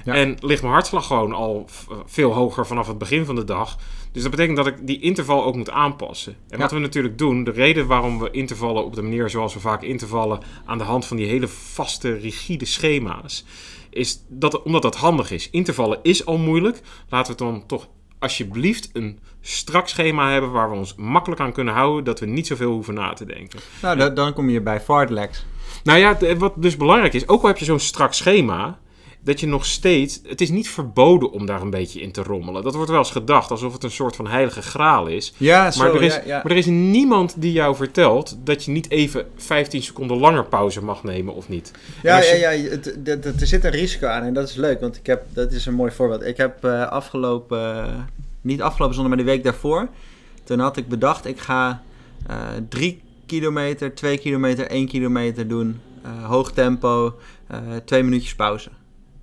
Ja. En ligt mijn hartslag gewoon al veel hoger vanaf het begin van de dag. Dus dat betekent dat ik die interval ook moet aanpassen. En wat Ja. we natuurlijk doen, de reden waarom we intervallen op de manier zoals we vaak intervallen aan de hand van die hele vaste, rigide schema's, is dat omdat dat handig is. Intervallen is al moeilijk. Laten we dan toch alsjeblieft een strak schema hebben waar we ons makkelijk aan kunnen houden, dat we niet zoveel hoeven na te denken. Nou, da- dan kom je bij fartleks. Nou ja, wat dus belangrijk is, ook al heb je zo'n strak schema, dat je nog steeds... Het is niet verboden om daar een beetje in te rommelen. Dat wordt wel eens gedacht, alsof het een soort van heilige graal is. Ja, zo, Maar er, is, ja, ja. maar er is niemand die jou vertelt dat je niet even 15 seconden langer pauze mag nemen of niet. Ja, ja, ja het, er zit een risico aan en dat is leuk, want ik heb, dat is een mooi voorbeeld. Ik heb eh, afgelopen, niet afgelopen zondag, maar de week daarvoor, toen had ik bedacht, ik ga eh, drie kilometer, twee kilometer, één kilometer doen, eh, hoog tempo, eh, twee minuutjes pauze.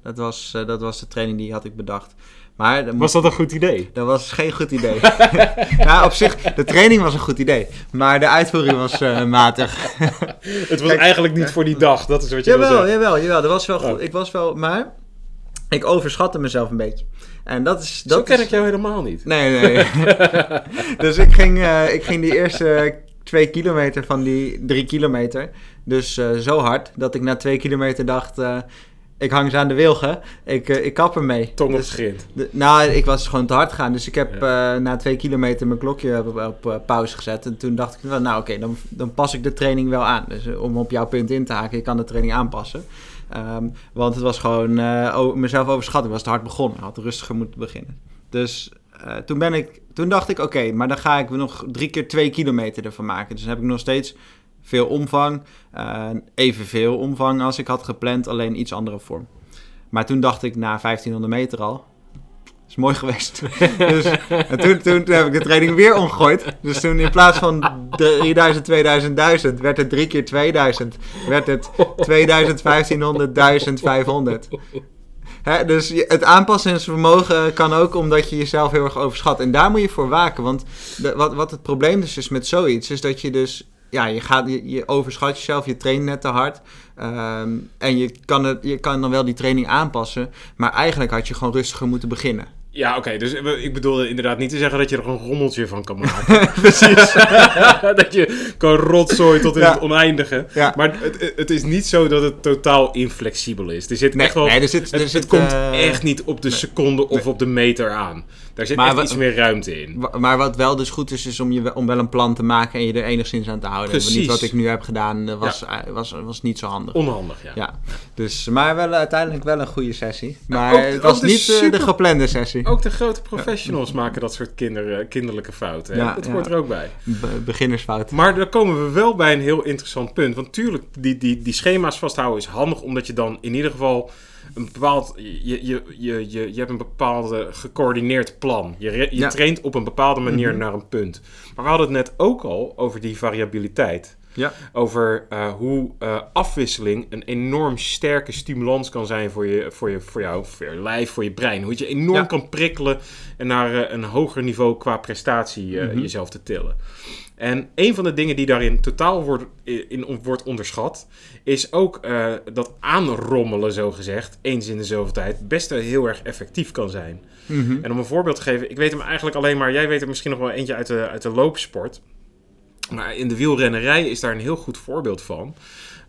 Dat was, eh, dat was de training die had ik bedacht. Maar Was dat een goed idee? dat was geen goed idee. *laughs* nou, op zich, de training was een goed idee, maar de uitvoering was eh, matig. *laughs* Het was Kijk, eigenlijk niet voor die dag, dat is wat je wil Jawel, zeggen. jawel, jawel. Dat was wel goed. Oh. Ik was wel, maar ik overschatte mezelf een beetje. En dat is. Dat Zo ken is- ik jou helemaal niet. Nee, nee. *laughs* dus ik ging, eh, ik ging die eerste twee kilometer van die drie kilometer. Dus eh, zo hard dat ik na twee kilometer dacht. eh, ik hang ze aan de wilgen. Ik, ik kap ermee. Tong op Dus- de- nou, ik was gewoon te hard gaan. Dus ik heb na twee kilometer mijn klokje op, op, pauze gezet. En toen dacht ik, nou oké, dan, dan pas ik de training wel aan. Dus om op jouw punt in te haken, ik kan de training aanpassen. Ehm, want het was gewoon o- mezelf overschatten. Was te hard begonnen. Ik had rustiger moeten beginnen. Dus eh, toen, ben ik, toen dacht ik, oké, maar dan ga ik nog drie keer twee kilometer ervan maken. Dus dan heb ik nog steeds veel omvang. eh, evenveel omvang als ik had gepland, alleen iets andere vorm. Maar toen dacht ik na 1500 meter al, is mooi geweest. *laughs* dus, en toen, toen heb ik de training weer omgegooid. Dus toen in plaats van 3000, 2000, 1000 werd het 3 keer 2000. Werd het 2000, 1500, 1500. Hè, dus het aanpassingsvermogen kan ook omdat je jezelf heel erg overschat. En daar moet je voor waken. Want wat, wat het probleem dus is met zoiets, is dat je dus... Ja, je, gaat, je, je overschat jezelf, je traint net te hard. Ehm, en je kan, het, je kan dan wel die training aanpassen. Maar eigenlijk had je gewoon rustiger moeten beginnen. Ja, oké. dus ik bedoelde inderdaad niet te zeggen dat je er een rommeltje van kan maken. *laughs* Precies. *laughs* dat je kan rotzooien tot in Ja. het oneindige. Ja. Maar het, het is niet zo dat het totaal inflexibel is. Er zit Nee, echt wel... nee, er zit- er het, zit, het komt eh, echt niet op de seconde of op de meter aan. Daar zit Maar echt iets meer ruimte in. Maar wat wel dus goed is, is om, je, wel- om wel een plan te maken en je er enigszins aan te houden. Precies. Niet wat ik nu heb gedaan, eh, was, eh, was, was niet zo handig. Onhandig, ja. Ja, dus, maar wel uiteindelijk wel een goede sessie. Maar ook- het was de niet eh, super- de geplande sessie. Ook de grote professionals maken dat soort kinder, eh, kinderlijke fouten. hè. Ja, dat hoort er ook bij. Be- beginnersfout. Maar dan komen we wel bij een heel interessant punt. Want tuurlijk, die, die, die schema's vasthouden is handig, omdat je dan in ieder geval een bepaald. Je, je, je, je, je hebt een bepaalde gecoördineerd plan. Je, je Ja. traint op een bepaalde manier Mhm. naar een punt. Maar we hadden het net ook al over die variabiliteit. Ja. Over eh, hoe eh, afwisseling een enorm sterke stimulans kan zijn voor, je, voor, je, voor jou, voor je lijf, voor je brein. Hoe het je enorm Ja. kan prikkelen en naar eh, een hoger niveau qua prestatie Mhm. jezelf te tillen. En een van de dingen die daarin totaal wordt, in, wordt onderschat, is ook eh, dat aanrommelen, zo gezegd, eens in de zoveel tijd, best wel heel erg effectief kan zijn. Mhm. En om een voorbeeld te geven, ik weet hem eigenlijk alleen maar, jij weet er misschien nog wel eentje uit de, uit de loopsport. Maar in de wielrennerij is daar een heel goed voorbeeld van.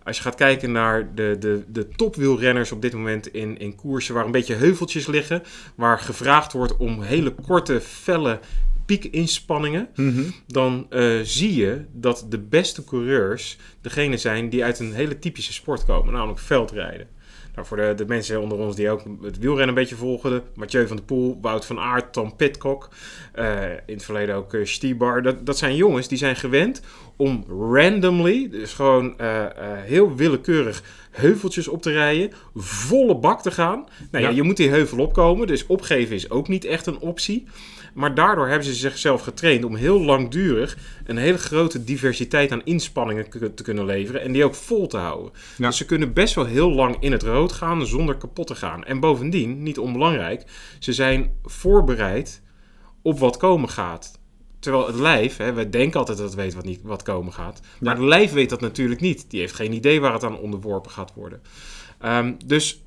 Als je gaat kijken naar de, de, de topwielrenners op dit moment in, in koersen waar een beetje heuveltjes liggen, waar gevraagd wordt om hele korte, felle piekinspanningen, Mhm. dan eh, zie je dat de beste coureurs degene zijn die uit een hele typische sport komen, namelijk veldrijden. Nou, voor de, de mensen onder ons die ook het wielrennen een beetje volgen, Mathieu van der Poel, Wout van Aert, Tom Pitcock, eh, in het verleden ook uh, Stibar. Dat, dat zijn jongens die zijn gewend om randomly, dus gewoon eh, eh, heel willekeurig heuveltjes op te rijden, volle bak te gaan. Nou ja, Ja. je moet die heuvel opkomen, dus opgeven is ook niet echt een optie. Maar daardoor hebben ze zichzelf getraind om heel langdurig een hele grote diversiteit aan inspanningen te kunnen leveren en die ook vol te houden. Ja. Dus ze kunnen best wel heel lang in het rood gaan zonder kapot te gaan. En bovendien, niet onbelangrijk, ze zijn voorbereid op wat komen gaat. Terwijl het lijf, hè, wij denken altijd dat het weet wat, niet, wat komen gaat. Maar Ja. het lijf weet dat natuurlijk niet. Die heeft geen idee waar het aan onderworpen gaat worden. Ehm, dus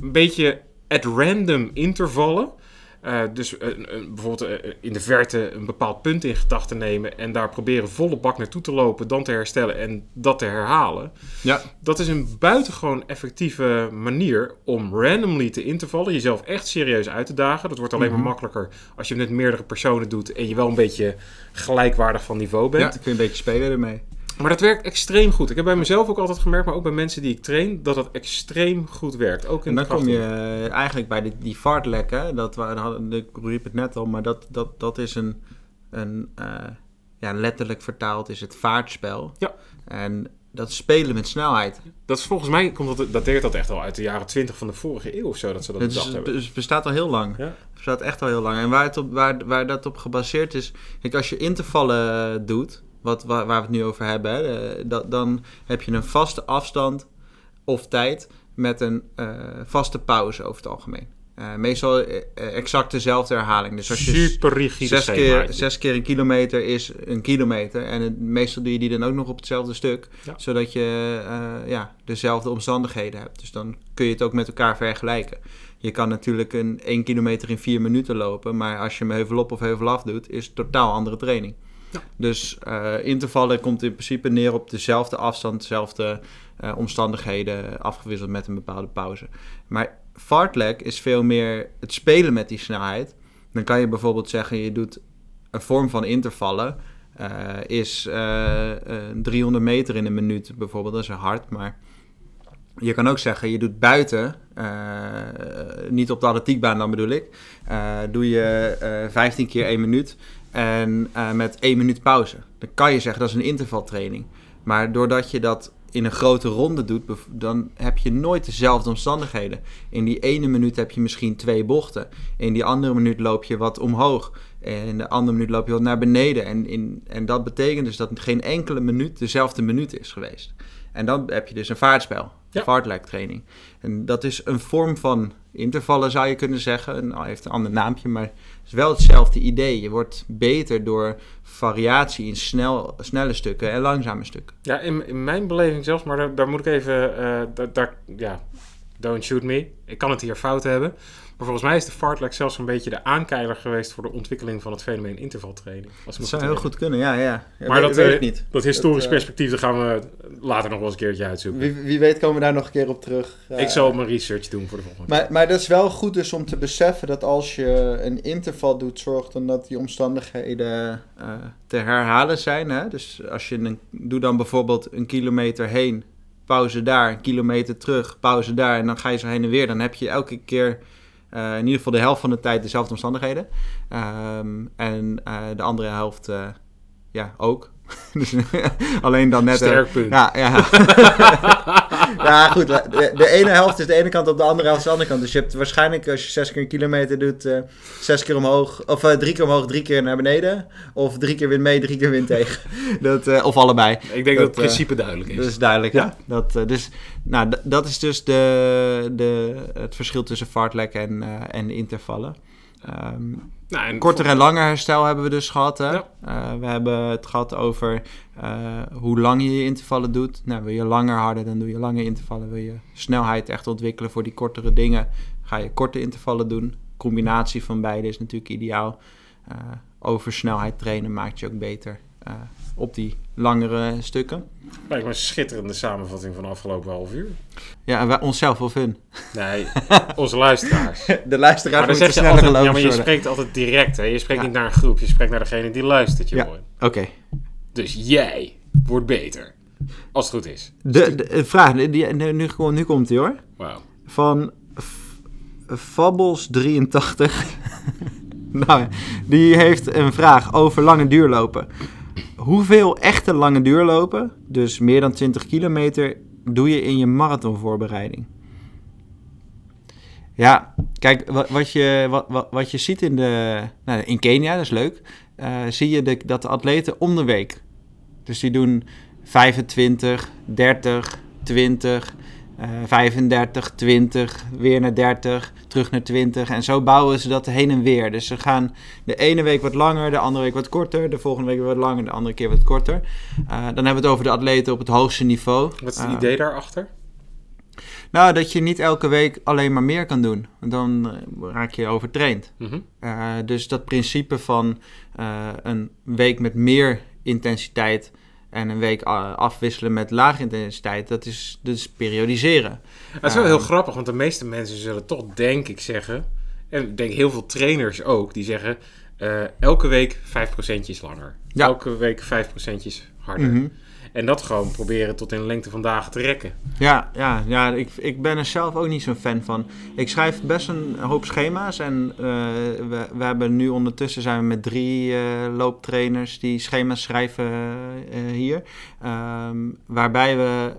een beetje at random intervallen. Eh, dus eh, bijvoorbeeld eh, in de verte een bepaald punt in gedachten nemen en daar proberen volle bak naartoe te lopen, dan te herstellen en dat te herhalen. Ja. Dat is een buitengewoon effectieve manier om randomly te intervallen, jezelf echt serieus uit te dagen. Dat wordt alleen Mhm. maar makkelijker als je het met meerdere personen doet en je wel een beetje gelijkwaardig van niveau Ja, bent. dan kun je een beetje spelen ermee. Maar dat werkt extreem goed. Ik heb bij mezelf ook altijd gemerkt, maar ook bij mensen die ik train, dat dat extreem goed werkt. Ook in En dan kom je eh, eigenlijk bij die, die fartlekken. Dat ik riep het net al, maar dat, dat, dat is een, een eh, ja, letterlijk vertaald is het vaartspel. Ja. En dat spelen met snelheid. Dat is volgens mij, komt dat, dateert dat echt al uit de jaren 20 van de vorige eeuw of zo, dat ze dat Het is- hebben. het bestaat al heel lang. Ja. Het bestaat echt al heel lang. En waar, het op, waar, waar dat op gebaseerd is... Kijk, als je intervallen eh, doet, wat, waar, waar we het nu over hebben... Hè, eh, dat, dan heb je een vaste afstand of tijd met een eh, vaste pauze over het algemeen. Eh, meestal exact dezelfde herhaling. Dus als je Super rigide zes keer, zes keer een kilometer is een kilometer. En het- meestal doe je die dan ook nog op hetzelfde stuk. Ja. Zodat je ja, dezelfde omstandigheden hebt. Dus dan kun je het ook met elkaar vergelijken. Je kan natuurlijk een 1 kilometer in 4 minuten lopen. Maar als je hem heuvel op of heuvel af doet, is het totaal andere training. Ja. Dus eh intervallen komt in principe neer op dezelfde afstand, dezelfde eh, omstandigheden, afgewisseld met een bepaalde pauze. Maar fartlek is veel meer het spelen met die snelheid. Dan kan je bijvoorbeeld zeggen, je doet een vorm van intervallen. eh, is eh, eh, 300 meter in een minuut bijvoorbeeld, dat is hard. Maar je kan ook zeggen, je doet buiten, eh, niet op de atletiekbaan dan bedoel ik, eh, doe je eh 15 keer 1 minuut en met 1 minuut pauze. Dan kan je zeggen, dat is een intervaltraining. Maar doordat je dat in een grote ronde doet, dan heb je nooit dezelfde omstandigheden. In die ene minuut heb je misschien twee bochten. In die andere minuut loop je wat omhoog. En in de andere minuut loop je wat naar beneden. En, en dat betekent dus dat geen enkele minuut dezelfde minuut is geweest. En dan heb je dus een vaartspel, Ja. vaartlektraining. En dat is een vorm van intervallen, zou je kunnen zeggen. Een, hij heeft een ander naampje, maar het is wel hetzelfde idee. Je wordt beter door variatie in snel, snelle stukken en langzame stukken. Ja, in, in mijn beleving zelfs, maar daar, daar moet ik even, eh, daar, daar- ja, don't shoot me. Ik kan het hier fout hebben. Maar volgens mij is de fartlek zelfs een beetje de aankeiler geweest voor de ontwikkeling van het fenomeen intervaltraining. Als Dat zou heel goed kunnen, ja, ja. ja Maar weet, dat, weet eh, ik niet. Dat historisch Dat, eh, perspectief, daar gaan we later nog wel eens een keertje uitzoeken. Wie, wie weet komen we daar nog een keer op terug. ik zal mijn research doen voor de volgende Maar, maar dat is wel goed dus om te beseffen dat als je een interval doet, zorg dan dat die omstandigheden eh, te herhalen zijn. Hè? Dus als je een, doe dan bijvoorbeeld een kilometer heen, pauze daar, een kilometer terug, pauze daar. En dan ga je zo heen en weer. Dan heb je elke keer eh, in ieder geval de helft van de tijd dezelfde omstandigheden. Ehm, en eh, de andere helft eh, ja, ook. *laughs* dus, *laughs* alleen dan net... Sterk punt. ja, ja. *laughs* ja, goed. De, de ene helft is de ene kant op, de andere helft is de andere kant. Dus je hebt waarschijnlijk, als je zes keer een kilometer doet, eh, zes keer omhoog, of eh, drie keer omhoog, drie keer naar beneden. Of drie keer wind mee, drie keer wind tegen. *laughs* Dat, eh, of allebei. Ik denk dat, dat, het principe duidelijk is. Dat is duidelijk, ja. Dat, eh, dus, nou, dat is dus de, de, het verschil tussen fartlek en, eh, en intervallen. Ehm, nou, en Korter en langer herstel hebben we dus gehad. Hè? Ja. Eh, we hebben het gehad over eh, hoe lang je je intervallen doet. Nou, wil je langer harder, dan doe je lange intervallen. Wil je snelheid echt ontwikkelen voor die kortere dingen, ga je korte intervallen doen. Combinatie van beide is natuurlijk ideaal. Eh, over snelheid trainen maakt je ook beter op die langere stukken. Lijkt me een schitterende samenvatting van de afgelopen half uur. Ja, en wij, onszelf of hun. Nee, *laughs* onze luisteraars. *laughs* De luisteraars Maar dan moeten je sneller altijd, ja, maar je spreekt altijd direct. Hè? Je spreekt Ja. niet naar een groep, je spreekt naar degene die luistert, Ja. jongen. Oké. Dus jij wordt beter. Als het goed is. De, de, de vraag, die, nu, nu, nu komt hij hoor. Van F- Fabbles 83. *laughs* nou, die heeft een vraag over lange duurlopen. Hoeveel echte lange duurlopen, dus meer dan 20 kilometer, doe je in je marathonvoorbereiding? Ja, kijk, wat, wat, je, wat, wat, wat je ziet in, de, nou, in Kenia, dat is leuk, eh, zie je dat de atleten om de week, dus die doen 25, 30, 20, eh 35, 20, weer naar 30, terug naar 20. En zo bouwen ze dat heen en weer. Dus ze gaan de ene week wat langer, de andere week wat korter, de volgende week weer wat langer, de andere keer wat korter. Eh, dan hebben we het over de atleten op het hoogste niveau. Wat is het Eh, idee daarachter? Nou, dat je niet elke week alleen maar meer kan doen. Dan eh, raak je overtraind. Mhm. Eh, dus dat principe van eh, een week met meer intensiteit en een week a- afwisselen met lage intensiteit, dat is dus periodiseren. Het is wel Eh, heel grappig, want de meeste mensen zullen toch, denk ik, zeggen... En ik denk heel veel trainers ook, die zeggen... eh, elke week 5% langer. Ja. Elke week 5% harder. Mhm. En dat gewoon proberen tot in de lengte van dagen te rekken. Ja, ja, ja ik, ik ben er zelf ook niet zo'n fan van. Ik schrijf best een hoop schema's en eh, we, we hebben nu ondertussen zijn we met drie eh, looptrainers die schema's schrijven eh, hier. Ehm, waarbij we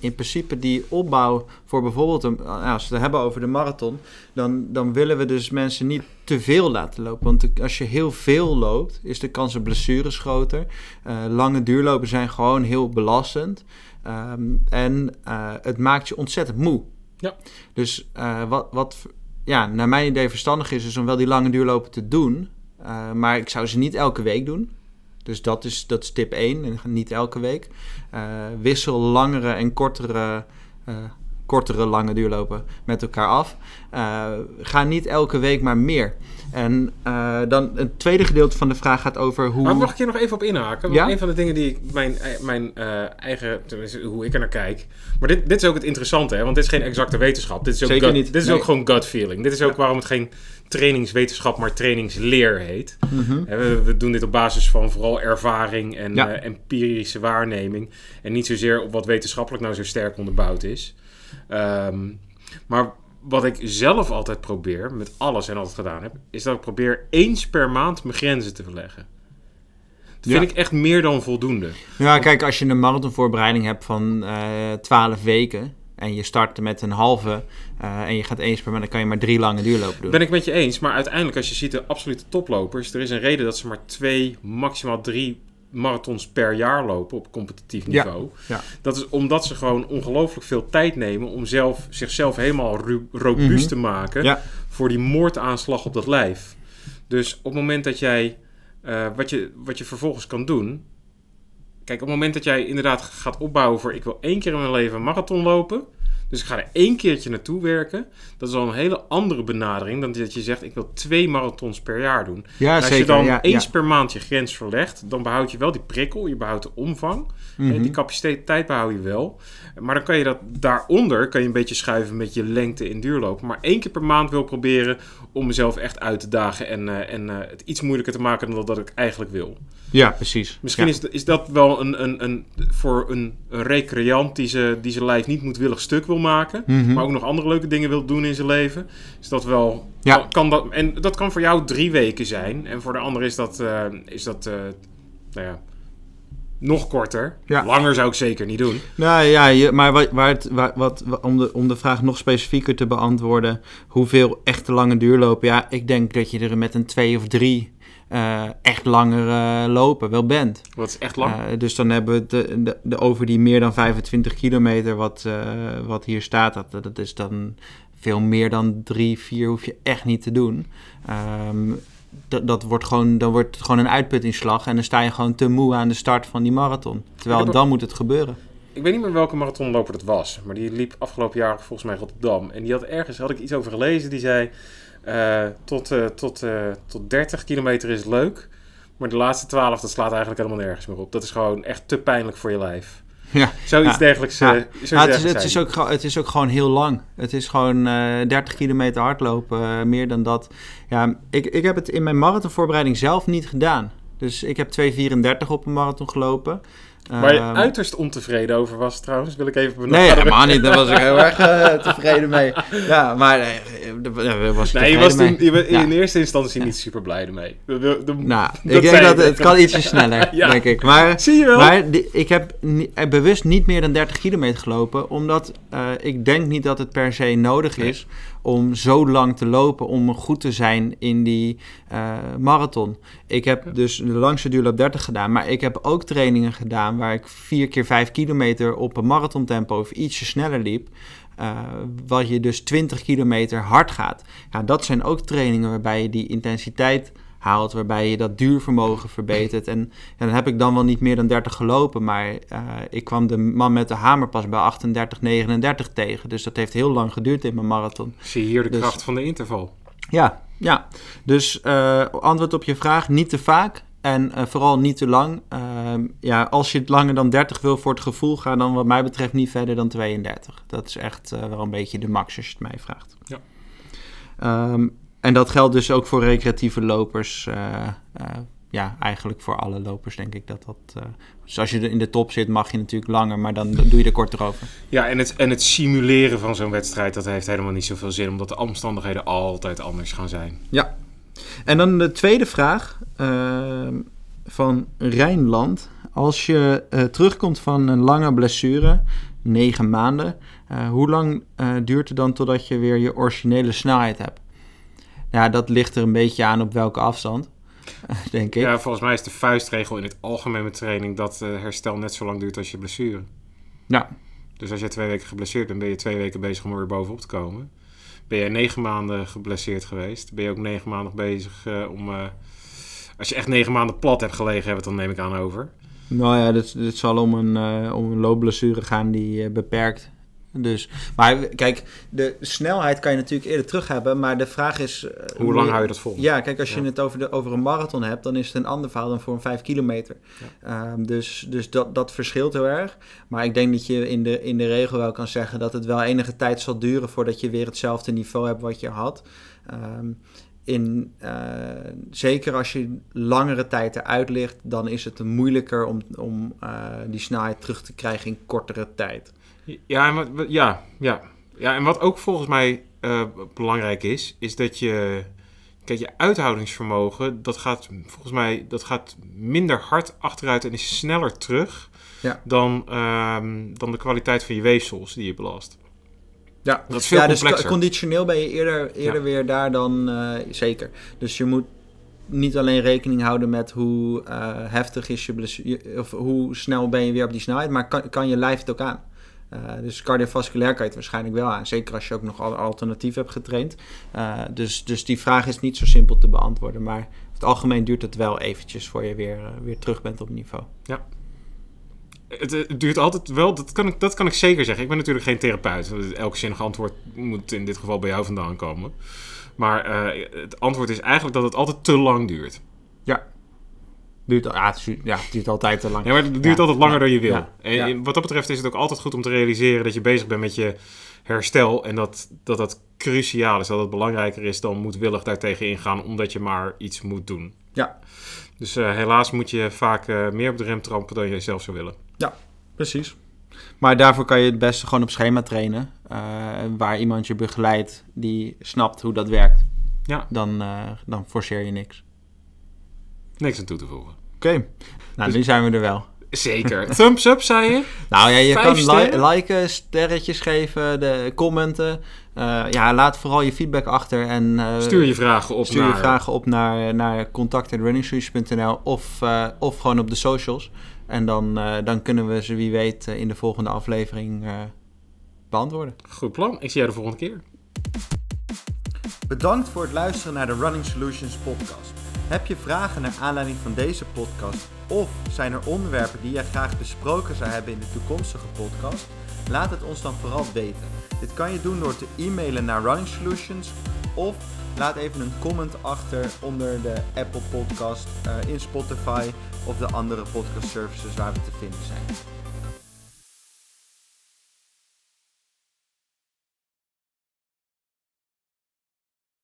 in principe die opbouw voor bijvoorbeeld, een, nou, als we het hebben over de marathon, dan, dan willen we dus mensen niet te veel laten lopen. Want als je heel veel loopt, is de kans op blessures groter. Eh, lange duurlopen zijn gewoon heel belastend. Ehm, en eh, het maakt je ontzettend moe. Ja. Dus eh, wat, wat ja, naar mijn idee verstandig is, is om wel die lange duurlopen te doen. Maar ik zou ze niet elke week doen. Dus dat is, dat tip 1, en niet elke week. Eh, wissel langere en kortere, eh, kortere lange duurlopen met elkaar af. Eh, ga niet elke week, maar meer. En eh, dan het tweede gedeelte van de vraag gaat over hoe... Maar mag ik hier nog even op inhaken? Want Ja? een van de dingen die ik, mijn, eh, mijn eh, eigen, hoe ik er naar kijk. Maar dit, dit is ook het interessante, hè? want dit is geen exacte wetenschap. Dit is ook, gut- Dit is nee. ook gewoon gut feeling. Dit is ook waarom het geen trainingswetenschap, maar trainingsleer heet. Mhm. We, we doen dit op basis van vooral ervaring en Ja. empirische waarneming. En niet zozeer op wat wetenschappelijk nou zo sterk onderbouwd is. Ehm, maar wat ik zelf altijd probeer, met alles en altijd gedaan heb, is dat ik probeer eens per maand mijn grenzen te verleggen. Dat Ja. vind ik echt meer dan voldoende. Ja, kijk, als je een marathonvoorbereiding hebt van eh 12 weken en je start met een halve eh, en je gaat eens per maand, dan kan je maar drie lange duurlopen doen. Ben ik met je eens, maar uiteindelijk als je ziet de absolute toplopers, er is een reden dat ze maar twee, maximaal drie marathons per jaar lopen op competitief niveau. ja. Dat is omdat ze gewoon ongelooflijk veel tijd nemen om zelf, zichzelf helemaal robuust Mhm. te maken Ja. voor die moordaanslag op dat lijf. Dus op het moment dat jij, eh, wat, je, wat je vervolgens kan doen, kijk, op het moment dat jij inderdaad gaat opbouwen voor ik wil één keer in mijn leven een marathon lopen, dus ik ga er één keertje naartoe werken, dat is al een hele andere benadering dan dat je zegt ik wil twee marathons per jaar doen. Ja, En als zeker. je dan ja, eens ja. per maand je grens verlegt, dan behoud je wel die prikkel, je behoudt de omvang. Hè, Die capaciteit behoud je wel. Maar dan kan je dat daaronder kan je een beetje schuiven met je lengte in duurlopen. Maar één keer per maand wil proberen om mezelf echt uit te dagen en, eh, en eh, het iets moeilijker te maken dan dat ik eigenlijk wil. Ja, precies. Misschien Ja. is, is dat wel een, een, een, voor een, een recreant die, ze, die zijn lijf niet moedwillig stuk wil maken. Mhm. Maar ook nog andere leuke dingen wil doen in zijn leven. Is dat wel. Ja. Kan, dat, en dat kan voor jou drie weken zijn. En voor de ander is dat, eh, is dat eh, nou ja, nog korter. Ja. Langer zou ik zeker niet doen. Nou ja, je, maar wat, waar het, waar, wat, wa- om, de, om de vraag nog specifieker te beantwoorden, hoeveel echte lange duurlopen? Ja, ik denk dat je er met een twee of drie eh, echt langere lopen wel bent. Dat is echt lang. Eh, dus dan hebben we het de, de, de over die meer dan 25 kilometer wat, eh, wat hier staat. Dat, dat is dan veel meer dan drie, vier hoef je echt niet te doen. Ehm, dat, dat wordt gewoon, dan wordt het gewoon een uitputtingsslag en dan sta je gewoon te moe aan de start van die marathon. Terwijl dan moet het gebeuren. Ik weet niet meer welke marathonloper dat was. Maar die liep afgelopen jaar volgens mij Rotterdam. En die had ergens, had ik iets over gelezen. Die zei, eh, tot, eh, tot, eh, tot 30 kilometer is leuk. Maar de laatste 12, dat slaat eigenlijk helemaal nergens meer op. Dat is gewoon echt te pijnlijk voor je lijf. *laughs* Ja. Zoiets Ja. dergelijks. Ja. zoiets Ja, het, is, het, is ook, het is ook gewoon heel lang. Het is gewoon eh 30 kilometer hardlopen, meer dan dat. Ja, ik, ik heb het in mijn marathonvoorbereiding zelf niet gedaan. Dus ik heb 2,34 op een marathon gelopen. Waar je Ehm, uiterst ontevreden over was trouwens, wil ik even Nee, benadrukken. *laughs* helemaal niet. Daar was ik heel erg eh, tevreden mee. Ja, maar daar was ik Nee, je was toen, mee. je was in Ja. eerste instantie niet super blij ermee. De- de- de- Nou, ik denk dat het kan ietsje sneller, *laughs* Ja. denk ik. Maar Zie je wel? Maar die- ik heb eh, bewust niet meer dan 30 kilometer gelopen, omdat ik denk niet dat het per se nodig Nee. is om zo lang te lopen om goed te zijn in die marathon. Ik heb dus de langste duurloop 30 gedaan, maar ik heb ook trainingen gedaan waar ik 4 keer 5 kilometer op een marathontempo of ietsje sneller liep. Uh, wat je dus 20 kilometer hard gaat. Ja, dat zijn ook trainingen waarbij je die intensiteit haalt, waarbij je dat duurvermogen verbetert. En, en dan heb ik dan wel niet meer dan 30 gelopen, maar uh, ik kwam de man met de hamer pas bij 38, 39 tegen. Dus dat heeft heel lang geduurd in mijn marathon. Zie je hier de dus, kracht van de interval? Ja, ja. Dus uh, antwoord op je vraag, niet te vaak. En uh, vooral niet te lang. Uh, ja, als je het langer dan 30 wil voor het gevoel, ga dan wat mij betreft niet verder dan 32. Dat is echt uh, wel een beetje de max als je het mij vraagt. Ja. Um, en dat geldt dus ook voor recreatieve lopers. ja, eigenlijk voor alle lopers denk ik dat dat... dus als je in de top zit mag je natuurlijk langer, maar dan doe je er korter over. Ja, en het, en het simuleren van zo'n wedstrijd, dat heeft helemaal niet zoveel zin. Omdat de omstandigheden altijd anders gaan zijn. Ja, en dan de tweede vraag uh, van Rijnland. Als je uh, terugkomt van een lange blessure, negen maanden, uh, hoe lang duurt het dan totdat je weer je originele snelheid hebt? Ja, dat ligt er een beetje aan op welke afstand, *laughs* denk ik. Ja, volgens mij is de vuistregel in het algemeen met training dat herstel net zo lang duurt als je blessure. Ja. Dus als je twee weken geblesseerd bent, ben je twee weken bezig om er weer bovenop te komen ben je negen maanden geblesseerd geweest. Ben je ook negen maanden bezig uh, om... Uh, als je echt negen maanden plat hebt gelegen, hebben dan neem ik aan over. Nou ja, dit, dit zal om een, uh, om een loopblessure gaan die beperkt dus, maar kijk, de snelheid kan je natuurlijk eerder terug hebben, maar de vraag is... Eh, Hoe lang hou je dat vol? Ja, kijk, als je het over, de, over een marathon hebt, dan is het een ander verhaal dan voor een 5 kilometer. Ja. Um, dus dus dat, dat verschilt heel erg. Maar ik denk dat je in de, in de regel wel kan zeggen dat het wel enige tijd zal duren voordat je weer hetzelfde niveau hebt wat je had. Um, in, uh, zeker als je langere tijd eruit ligt, dan is het moeilijker om, om uh, die snelheid terug te krijgen in kortere tijd. Ja, en wat, ja, ja. ja, en wat ook volgens mij uh, belangrijk is, is dat je. Kijk, je uithoudingsvermogen, dat gaat volgens mij dat gaat minder hard achteruit en is sneller terug ja. dan, um, dan de kwaliteit van je weefsels die je belast. Ja, dat is veel ja, dus conditioneel ben je eerder, eerder ja. weer daar dan uh, zeker. Dus je moet niet alleen rekening houden met hoe uh, heftig is je blessure, of hoe snel ben je weer op die snelheid, maar kan, kan je lijf het ook aan. Uh, dus cardiovasculair kan je het waarschijnlijk wel aan. Zeker als je ook nog alternatief hebt getraind. Uh, dus, dus die vraag is niet zo simpel te beantwoorden. Maar over het algemeen duurt het wel eventjes voor je weer, uh, weer terug bent op niveau. Ja. Het, het, duurt altijd wel, dat kan, ik, dat kan ik zeker zeggen. Ik ben natuurlijk geen therapeut. Elk zinnig antwoord moet in dit geval bij jou vandaan komen. Maar het antwoord is eigenlijk dat het altijd te lang duurt. Duurt, ja, het, ja, het duurt altijd te lang. Ja, maar het duurt altijd langer dan je wil. En wat dat betreft is het ook altijd goed om te realiseren dat je bezig bent met je herstel. En dat dat, dat cruciaal is, dat het belangrijker is dan moedwillig daartegen ingaan, omdat je maar iets moet doen. Ja. Dus uh, helaas moet je vaak uh, meer op de rem trampen dan je zelf zou willen. Ja, precies. Maar daarvoor kan je het beste gewoon op schema trainen. Uh, waar iemand je begeleidt die snapt hoe dat werkt. Ja. Dan, dan forceer je niks. Niks aan toe te voegen. Oké, okay. nou dus, nu zijn we er wel. Zeker. *laughs* Thumbs up, zei je? Nou ja, je Vijf kan li liken, sterretjes geven, de commenten. Uh, ja, laat vooral je feedback achter. En, uh, stuur je vragen op stuur naar... je vragen op naar, naar of, uh, of gewoon op de socials. En dan, dan kunnen we ze wie weet in de volgende aflevering beantwoorden. Goed plan. Ik zie jou de volgende keer. Bedankt voor het luisteren naar de Running Solutions podcast. Heb je vragen naar aanleiding van deze podcast of zijn er onderwerpen die jij graag besproken zou hebben in de toekomstige podcast? Laat het ons dan vooral weten. Dit kan je doen door te e-mailen naar Running Solutions of laat even een comment achter onder de Apple Podcast, uh, in Spotify of de andere podcast services waar we te vinden zijn.